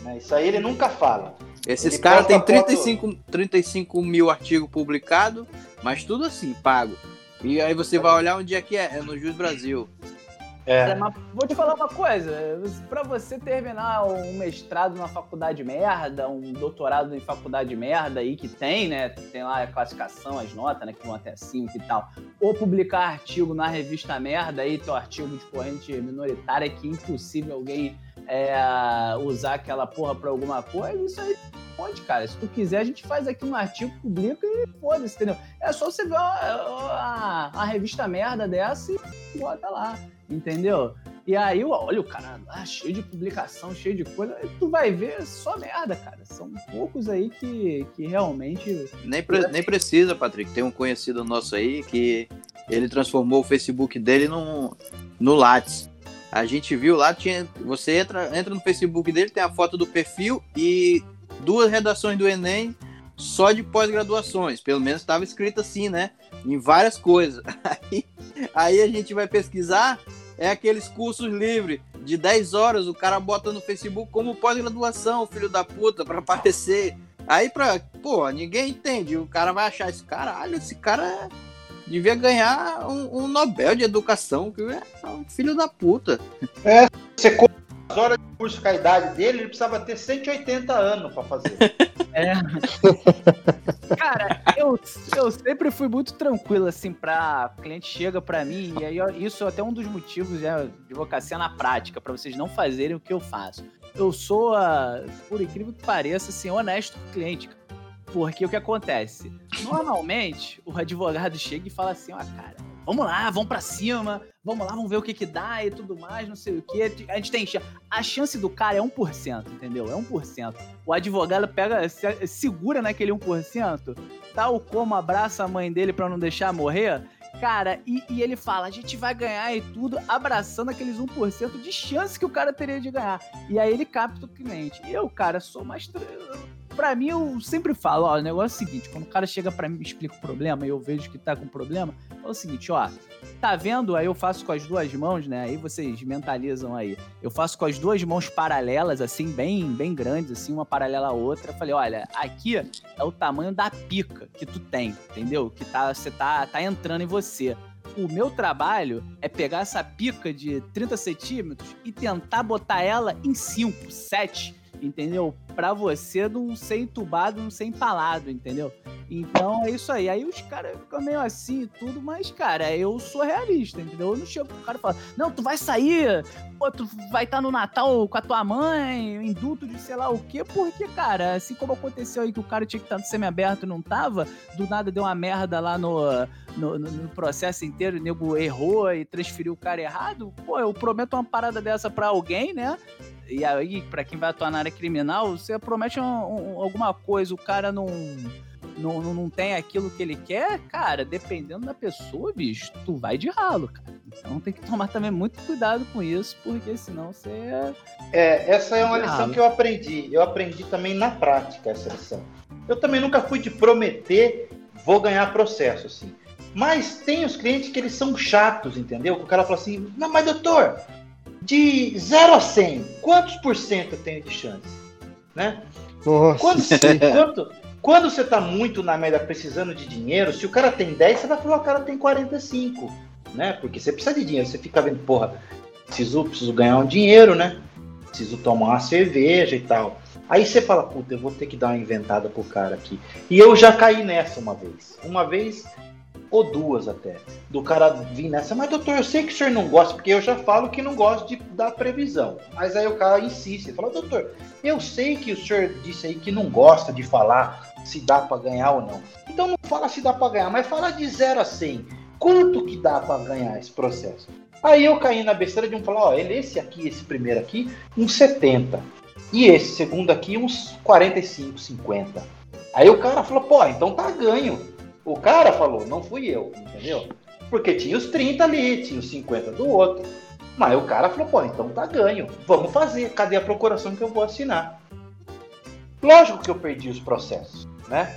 né? Isso aí ele nunca fala.
Esses caras têm
posta foto-
35, 35 mil artigos publicados, mas tudo assim, pago. E aí você vai olhar onde é que é, é no Jus Brasil.
Cara,
É,
mas vou te falar uma coisa. Pra você terminar um mestrado numa faculdade merda, um doutorado em faculdade merda aí que tem, né? Tem lá a classificação, as notas, né? Que vão até 5 e tal. Ou publicar artigo na revista merda aí, teu artigo de corrente minoritária, que é impossível alguém é, usar aquela porra pra alguma coisa. Isso aí pode, cara. Se tu quiser, a gente faz aqui um artigo, publica e foda-se, entendeu? É só você ver uma, uma revista merda dessa e bota lá entendeu? E aí, olha o cara lá, cheio de publicação, cheio de coisa, tu vai ver só merda, cara. São poucos aí que, que realmente.
Nem, pre- nem precisa, Patrick. Tem um conhecido nosso aí que ele transformou o Facebook dele no, no Lattes. A gente viu lá, tinha, você entra, entra no Facebook dele, tem a foto do perfil e duas redações do Enem só de pós-graduações. Pelo menos estava escrito assim, né? Em várias coisas. Aí, aí a gente vai pesquisar, é aqueles cursos livres de 10 horas, o cara bota no Facebook como pós-graduação, filho da puta, para aparecer. Aí pra. Pô, ninguém entende. O cara vai achar esse caralho, esse cara devia ganhar um, um Nobel de Educação, que é um filho da puta.
você conta as horas de curso com a idade dele, ele precisava ter 180 anos pra fazer.
Cara, eu, eu sempre fui muito tranquilo, assim, pra. O cliente chega pra mim, e aí ó, isso é até um dos motivos né, de advocacia na prática, pra vocês não fazerem o que eu faço. Eu sou, ah, por incrível que pareça, assim, honesto com o cliente. Porque o que acontece? Normalmente, o advogado chega e fala assim, ó, cara, vamos lá, vamos pra cima, vamos lá, vamos ver o que que dá e tudo mais, não sei o que. A gente tem. A chance do cara é 1%, entendeu? É 1%. O advogado pega, se- segura naquele 1%, tal como abraça a mãe dele pra não deixar morrer. Cara, e, e ele fala, a gente vai ganhar e tudo, abraçando aqueles 1% de chance que o cara teria de ganhar. E aí ele capta o cliente. Eu, cara, sou mais. Pra mim, eu sempre falo, ó, o negócio é o seguinte, quando o cara chega pra mim e me explica o problema e eu vejo que tá com problema, é o seguinte, ó, tá vendo? Aí eu faço com as duas mãos, né? Aí vocês mentalizam aí. Eu faço com as duas mãos paralelas, assim, bem, bem grandes, assim, uma paralela à outra. Eu falei, olha, aqui é o tamanho da pica que tu tem, entendeu? Que tá, você tá, tá entrando em você. O meu trabalho é pegar essa pica de 30 centímetros e tentar botar ela em 5, 7, entendeu? Pra você não ser entubado, não ser empalado, entendeu? Então é isso aí. Aí os caras ficam meio assim e tudo, mas, cara, eu sou realista, entendeu? Eu não chego pro cara e falo, não, tu vai sair, pô, tu vai estar no Natal com a tua mãe, induto de sei lá o quê, porque, cara, assim como aconteceu aí que o cara tinha que estar no semi-aberto e não tava, do nada deu uma merda lá no, no- no processo inteiro, o nego errou e transferiu o cara errado, pô, eu prometo uma parada dessa pra alguém, né? E aí, pra quem vai atuar na área criminal, você promete um- um- alguma coisa, o cara não, não, não, tem aquilo que ele quer, cara, dependendo da pessoa, bicho, tu vai de ralo, cara. Então tem que tomar também muito cuidado com isso, porque senão você.
É, essa é uma lição que eu aprendi. Eu aprendi também na prática essa lição. Eu também nunca fui de prometer vou ganhar processo, assim. Mas tem os clientes que eles são chatos, entendeu? O cara fala assim, não, mas doutor, de 0 a 100, quantos por cento eu tenho de chance? Né?
Nossa,
Quando, quanto- quando você tá muito na média precisando de dinheiro, se o cara tem 10, você vai falar, o cara tem 45, né? Porque você precisa de dinheiro, você fica vendo, porra, preciso, preciso ganhar um dinheiro, né? Preciso tomar uma cerveja e tal. Aí você fala, puta, eu vou ter que dar uma inventada pro cara aqui. E eu já caí nessa uma vez. Uma vez ou duas até. Do cara vir nessa, mas doutor, eu sei que o senhor não gosta, porque eu já falo que não gosto de dar previsão. Mas aí o cara insiste, fala, doutor, eu sei que o senhor disse aí que não gosta de falar se dá pra ganhar ou não. Então não fala se dá pra ganhar, mas fala de 0 a 100. Quanto que dá pra ganhar esse processo? Aí eu caí na besteira de um falar, ó, ele esse aqui, esse primeiro aqui, uns 70. E esse segundo aqui, uns 45, 50. Aí o cara falou, pô, então tá ganho. O cara falou, não fui eu, entendeu? Porque tinha os 30 ali, tinha os 50 do outro. Mas o cara falou, pô, então tá ganho. Vamos fazer. Cadê a procuração que eu vou assinar? Lógico que eu perdi os processos, né?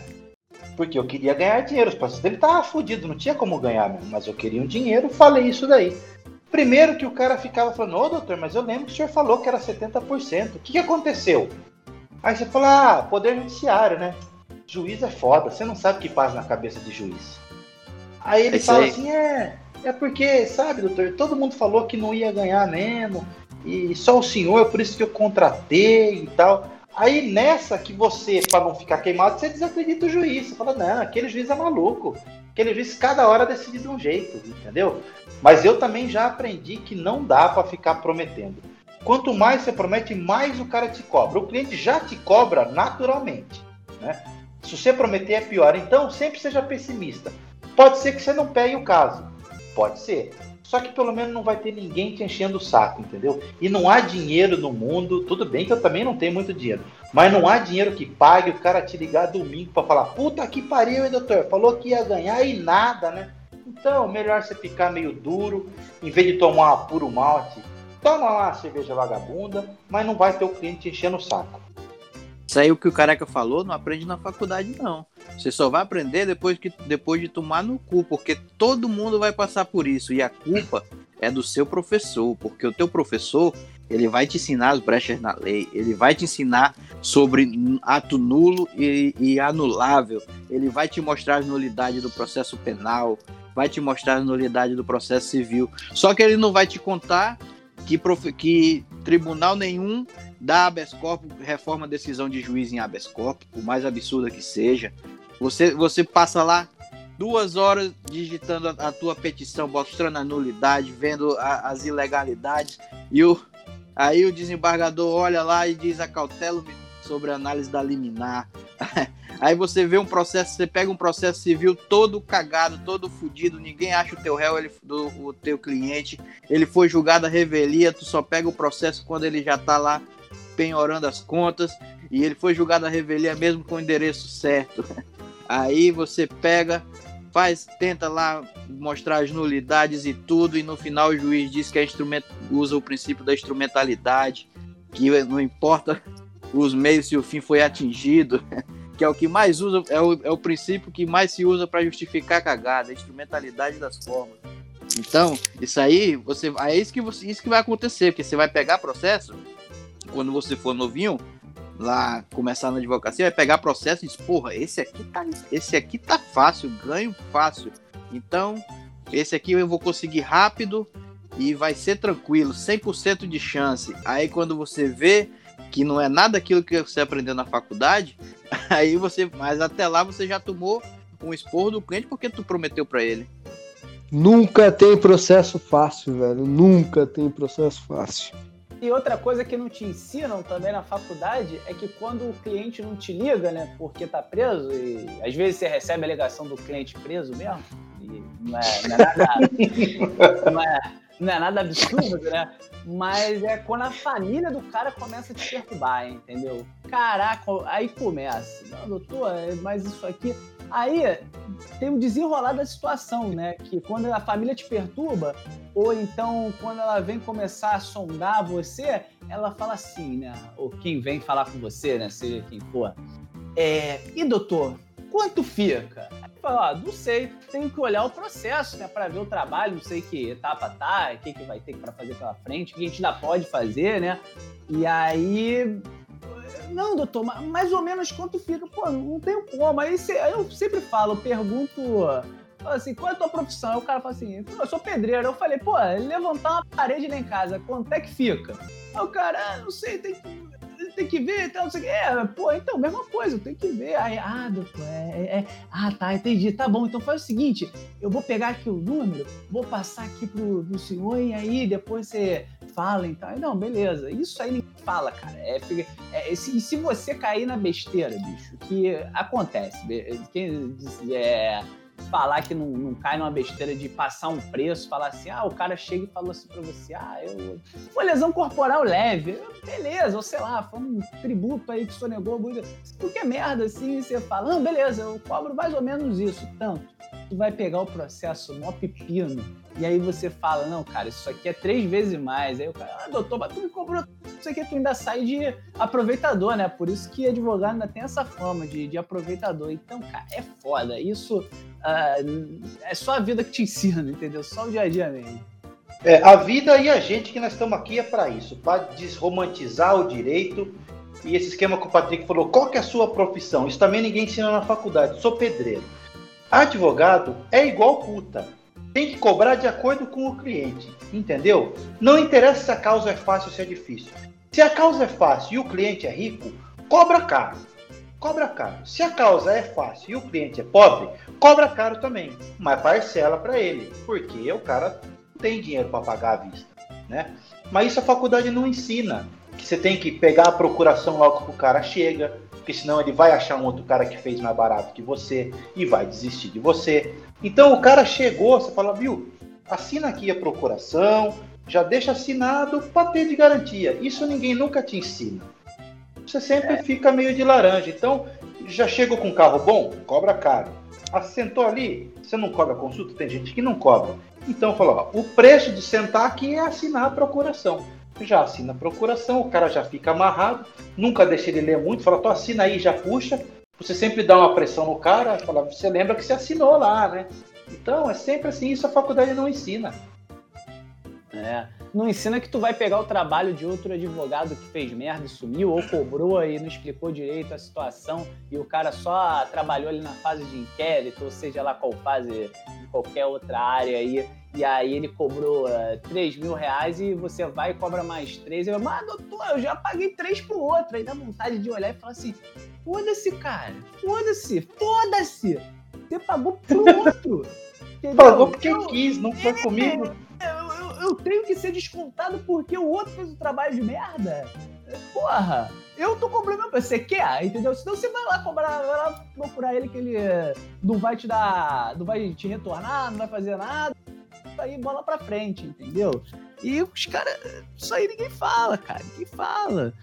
Porque eu queria ganhar dinheiro. Os processos dele tava fudido, não tinha como ganhar mesmo. Mas eu queria um dinheiro, falei isso daí. Primeiro que o cara ficava falando, ô doutor, mas eu lembro que o senhor falou que era 70%. O que, que aconteceu? Aí você fala, ah, poder judiciário, né? Juiz é foda, você não sabe o que passa na cabeça de juiz. Aí ele
É
fala
aí.
assim, é, É porque, sabe, doutor, todo mundo falou que não ia ganhar mesmo, e só o senhor, por isso que eu contratei e tal. Aí nessa que você, para não ficar queimado, você desacredita o juiz. Você fala, não, aquele juiz é maluco. Aquele juiz cada hora decide de um jeito, entendeu? Mas eu também já aprendi que não dá para ficar prometendo. Quanto mais você promete, mais o cara te cobra. O cliente já te cobra naturalmente, né? Se você prometer é pior. Então sempre seja pessimista. Pode ser que você não pegue o caso. Pode ser. Só que pelo menos não vai ter ninguém te enchendo o saco, entendeu? E não há dinheiro no mundo, tudo bem que eu também não tenho muito dinheiro, mas não há dinheiro que pague o cara te ligar domingo para falar, puta que pariu, hein, doutor? Falou que ia ganhar e nada, né? Então, melhor você ficar meio duro, em vez de tomar puro malte, toma lá a cerveja vagabunda, mas não vai ter o cliente enchendo o saco.
Isso aí o que o careca falou, não aprende na faculdade, não. Você só vai aprender depois, que, depois de tomar no cu, porque todo mundo vai passar por isso. E a culpa é do seu professor, porque o teu professor, ele vai te ensinar as brechas na lei, ele vai te ensinar sobre ato nulo e, e anulável, ele vai te mostrar as nulidades do processo penal, vai te mostrar as nulidades do processo civil. Só que ele não vai te contar que, profe- que tribunal nenhum dá habeas corpus, reforma a decisão de juiz em habeas corpus, por mais absurda que seja. Você, você passa lá duas horas digitando a, a tua petição, mostrando a nulidade, vendo a- as ilegalidades, e o, aí o desembargador olha lá e diz a cautela sobre a análise da liminar. Aí você vê um processo, você pega um processo civil todo cagado, todo fudido, ninguém acha o teu réu, ele, do, o teu cliente, ele foi julgado a revelia, tu só pega o processo quando ele já tá lá penhorando as contas, e ele foi julgado a revelia mesmo com o endereço certo. Aí você pega, faz, tenta lá mostrar as nulidades e tudo, e no final o juiz diz que usa o princípio da instrumentalidade, que não importa os meios se o fim foi atingido, que é o que mais usa, é o, é o princípio que mais se usa para justificar a cagada, a instrumentalidade das formas. Então, isso aí, você, é isso que, você, isso que vai acontecer, porque você vai pegar processo, quando você for novinho, lá começar na advocacia, vai pegar processo e diz, porra, esse aqui tá, esse aqui tá fácil, ganho fácil. Então, esse aqui eu vou conseguir rápido e vai ser tranquilo, 100% de chance. Aí quando você vê que não é nada aquilo que você aprendeu na faculdade, aí você, mas até lá você já tomou um esporro do cliente porque tu prometeu para ele.
Nunca tem processo fácil, velho. Nunca tem processo fácil.
E outra coisa que não te ensinam também na faculdade é que quando o cliente não te liga, né, porque tá preso, e às vezes você recebe a ligação do cliente preso mesmo, e não é, não é nada. não, é, não é nada absurdo, né? Mas é quando a família do cara começa a te perturbar, entendeu? Caraca, aí começa. Não, doutor, mas isso aqui. Aí tem o desenrolar da situação, né? Que quando a família te perturba, ou então quando ela vem começar a sondar você, ela fala assim, né? Ou quem vem falar com você, né? Seja quem for. É, e doutor, quanto fica? Aí fala, não sei, tenho que olhar o processo, né? Para ver o trabalho, não sei que etapa tá, o que, que vai ter para fazer pela frente, o que a gente ainda pode fazer, né? E aí. Não, doutor, ma- mais ou menos quanto fica? Pô, não tenho como. Aí, eu sempre falo, pergunto. assim, qual é a tua profissão? Aí o cara fala assim, "Pô, eu sou pedreiro. Eu falei, pô, levantar uma parede lá em casa, quanto é que fica? Aí o cara, ah, não sei, tem que, tem que ver, então, não sei o que. É, pô, então, mesma coisa, tem que ver. Aí, ah, doutor, é, é, é- Ah, tá, entendi. Tá bom, então faz o seguinte, eu vou pegar aqui o número, vou passar aqui pro, pro senhor e aí depois você fala, então. Aí, não, beleza. Isso aí ninguém fala, cara. É, é, e se, e se você cair na besteira, bicho, que acontece, quem é, falar que não, não cai numa besteira de passar um preço, falar assim, ah, o cara chega e falou assim pra você, ah, eu. Foi lesão corporal leve, beleza, ou sei lá, foi um tributo aí que sonegou muito. Qualquer merda assim, você fala, não, beleza, eu cobro mais ou menos isso, tanto. Tu vai pegar o processo mó pepino, e aí você fala, não, cara, isso aqui é três vezes mais. Aí o cara, ah, doutor, mas tu me cobrou isso aqui, tu ainda sai de aproveitador, né? Por isso que advogado ainda tem essa fama de, de aproveitador. Então, cara, é foda. Isso ah, é só a vida que te ensina, entendeu? Só o dia a dia mesmo.
É, a vida e a gente que nós estamos aqui é para isso, para desromantizar o direito. E esse esquema que o Patrick falou, qual que é a sua profissão? Isso também ninguém ensina na faculdade. Sou pedreiro. Advogado é igual puta. Tem que cobrar de acordo com o cliente, entendeu? Não interessa se a causa é fácil ou se é difícil. Se a causa é fácil e o cliente é rico, cobra caro. Cobra caro. Se a causa é fácil e o cliente é pobre, cobra caro também, mas parcela para ele, porque o cara não tem dinheiro para pagar à vista, né? Mas isso a faculdade não ensina, que você tem que pegar a procuração logo que o cara chega, porque senão ele vai achar um outro cara que fez mais barato que você e vai desistir de você. Então o cara chegou, você fala, viu, assina aqui a procuração, já deixa assinado para ter de garantia. Isso ninguém nunca te ensina. Você sempre fica meio de laranja. Então, já chegou com um carro bom? Cobra caro. Assentou ali? Você não cobra consulta? Tem gente que não cobra. Então, falou, ó, o preço de sentar aqui é assinar a procuração. Já assina a procuração, o cara já fica amarrado, nunca deixa ele ler muito, fala, tu assina aí, já puxa. Você sempre dá uma pressão no cara, fala, você lembra que você assinou lá, né? Então, é sempre assim, isso a faculdade não ensina.
É. Não ensina que tu vai pegar o trabalho de outro advogado que fez merda e sumiu, ou cobrou e não explicou direito a situação, e o cara só trabalhou ali na fase de inquérito, ou seja lá qual fase, de qualquer outra área aí, e aí ele cobrou uh, 3 mil reais e você vai e cobra mais 3. Eu, mas doutor, eu já paguei 3 pro outro. Aí dá vontade de olhar e falar assim: foda-se, cara, foda-se, foda-se. Você pagou pro outro.
Pagou porque
Eu-
quis, não foi comigo.
Eu, tenho que ser descontado porque o outro fez um trabalho de merda? Porra, eu tô cobrando meu você quer, entendeu? Senão você vai lá cobrar, vai lá procurar ele que ele eh, não vai te dar, não vai te retornar, não vai fazer nada. Aí bola pra frente, entendeu? E os caras, isso aí ninguém fala, cara, ninguém fala.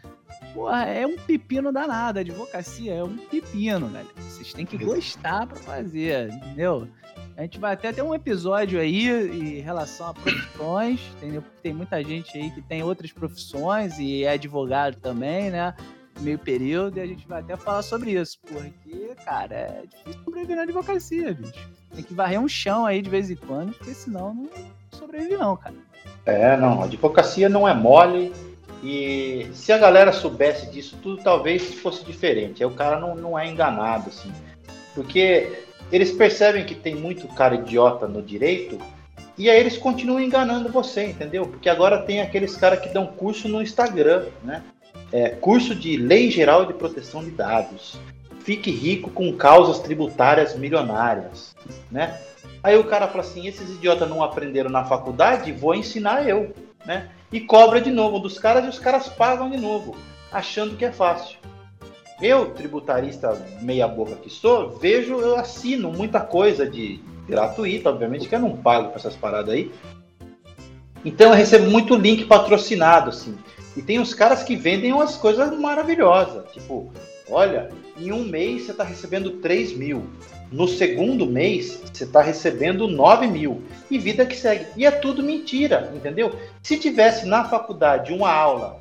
Porra, é um pepino danado, a advocacia é um pepino, galera. Vocês têm que gostar pra fazer, entendeu? A gente vai até ter um episódio aí em relação a profissões, entendeu? Porque tem muita gente aí que tem outras profissões e é advogado também, né? Meio período, e a gente vai até falar sobre isso, porque, cara, é difícil sobreviver na advocacia, bicho. Tem que varrer um chão aí de vez em quando, porque senão não sobrevive, não, cara.
É, não, a advocacia não é mole. E se a galera soubesse disso, tudo talvez fosse diferente. Aí o cara não, não é enganado, assim. Porque eles percebem que tem muito cara idiota no direito e aí eles continuam enganando você, entendeu? Porque agora tem aqueles caras que dão curso no Instagram, né? É, curso de Lei Geral de Proteção de Dados. Fique rico com causas tributárias milionárias, né? Aí o cara fala assim: esses idiotas não aprenderam na faculdade, vou ensinar eu, né? E cobra de novo dos caras e os caras pagam de novo, achando que é fácil. Eu, tributarista meia boca que sou, vejo, eu assino muita coisa de gratuita, obviamente que eu não pago pra essas paradas aí. Então eu recebo muito link patrocinado, assim. E tem uns caras que vendem umas coisas maravilhosas. Tipo, olha, em um mês você está recebendo 3 mil. No segundo mês, você está recebendo 9 mil. E vida que segue. E é tudo mentira, entendeu? Se tivesse na faculdade uma aula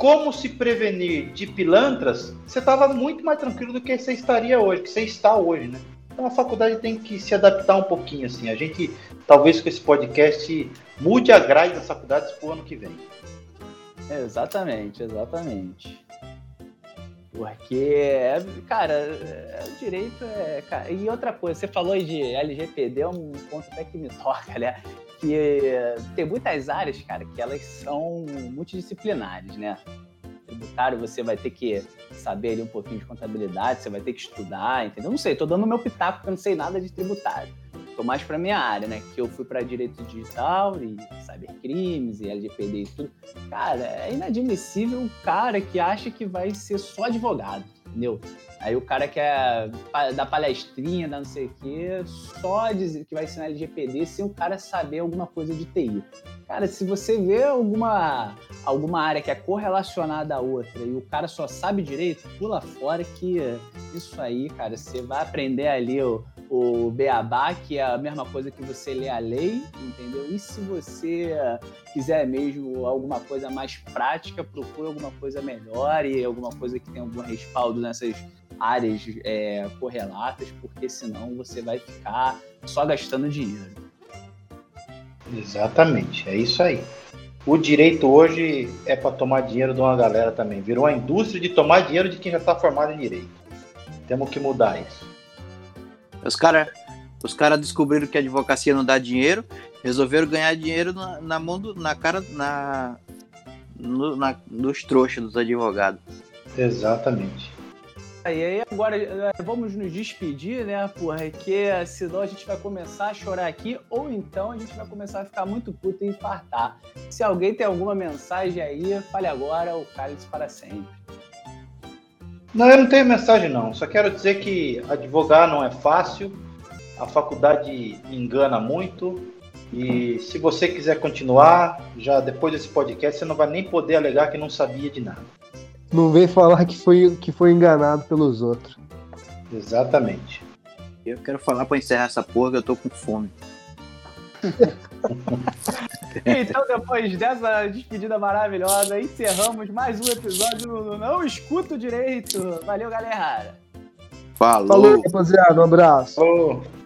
como se prevenir de pilantras, você estava muito mais tranquilo do que você estaria hoje, que você está hoje, né? Então a faculdade tem que se adaptar um pouquinho, assim. A gente, talvez com esse podcast, mude a grade das faculdades para o ano que vem.
Exatamente, exatamente. Porque, é, cara, é, o direito é. E outra coisa, você falou de LGPD, é um ponto até que me toca, né? Que tem muitas áreas, cara, que elas são multidisciplinares, né? Tributário, você vai ter que saber ali um pouquinho de contabilidade, você vai ter que estudar, entendeu? Não sei, tô dando meu pitaco porque eu não sei nada de tributário. Tô mais pra minha área, né? Que eu fui pra direito digital e cybercrimes e LGPD e tudo. Cara, é inadmissível o cara que acha que vai ser só advogado, entendeu? Aí o cara quer pa- dar palestrinha, dar não sei o quê, só dizer que vai ensinar LGPD sem o cara saber alguma coisa de TI. Cara, se você vê alguma, alguma área que é correlacionada à outra e o cara só sabe direito, pula fora que isso aí, cara, você vai aprender ali o, o beabá, que é a mesma coisa que você lê a lei, entendeu? E se você quiser mesmo alguma coisa mais prática, procure alguma coisa melhor e alguma coisa que tenha algum respaldo nessas áreas é, correlatas, porque senão você vai ficar só gastando dinheiro.
Exatamente, é isso aí. O direito hoje é para tomar dinheiro de uma galera também. Virou a indústria de tomar dinheiro de quem já está formado em direito. Temos que mudar isso.
Os caras Os caras descobriram que a advocacia não dá dinheiro, resolveram ganhar dinheiro na, na mão do, na cara, na, no, na, nos trouxas dos advogados.
Exatamente.
E aí agora eh, vamos nos despedir, né? Porque senão a gente vai começar a chorar aqui, ou então a gente vai começar a ficar muito puto e infartar. Se alguém tem alguma mensagem aí, fale agora, o cálice para sempre.
Não, eu não tenho mensagem não. Só quero dizer que advogar não é fácil, a faculdade engana muito. E se você quiser continuar, já depois desse podcast, você não vai nem poder alegar que não sabia de nada.
Não vem falar que foi, que foi enganado pelos outros.
Exatamente.
Eu quero falar pra encerrar essa porra que eu tô com fome.
Então, depois dessa despedida maravilhosa, encerramos mais um episódio do Não Escuto Direito. Valeu, galera!
Falou.
Falou, rapaziada. Um abraço.
Oh.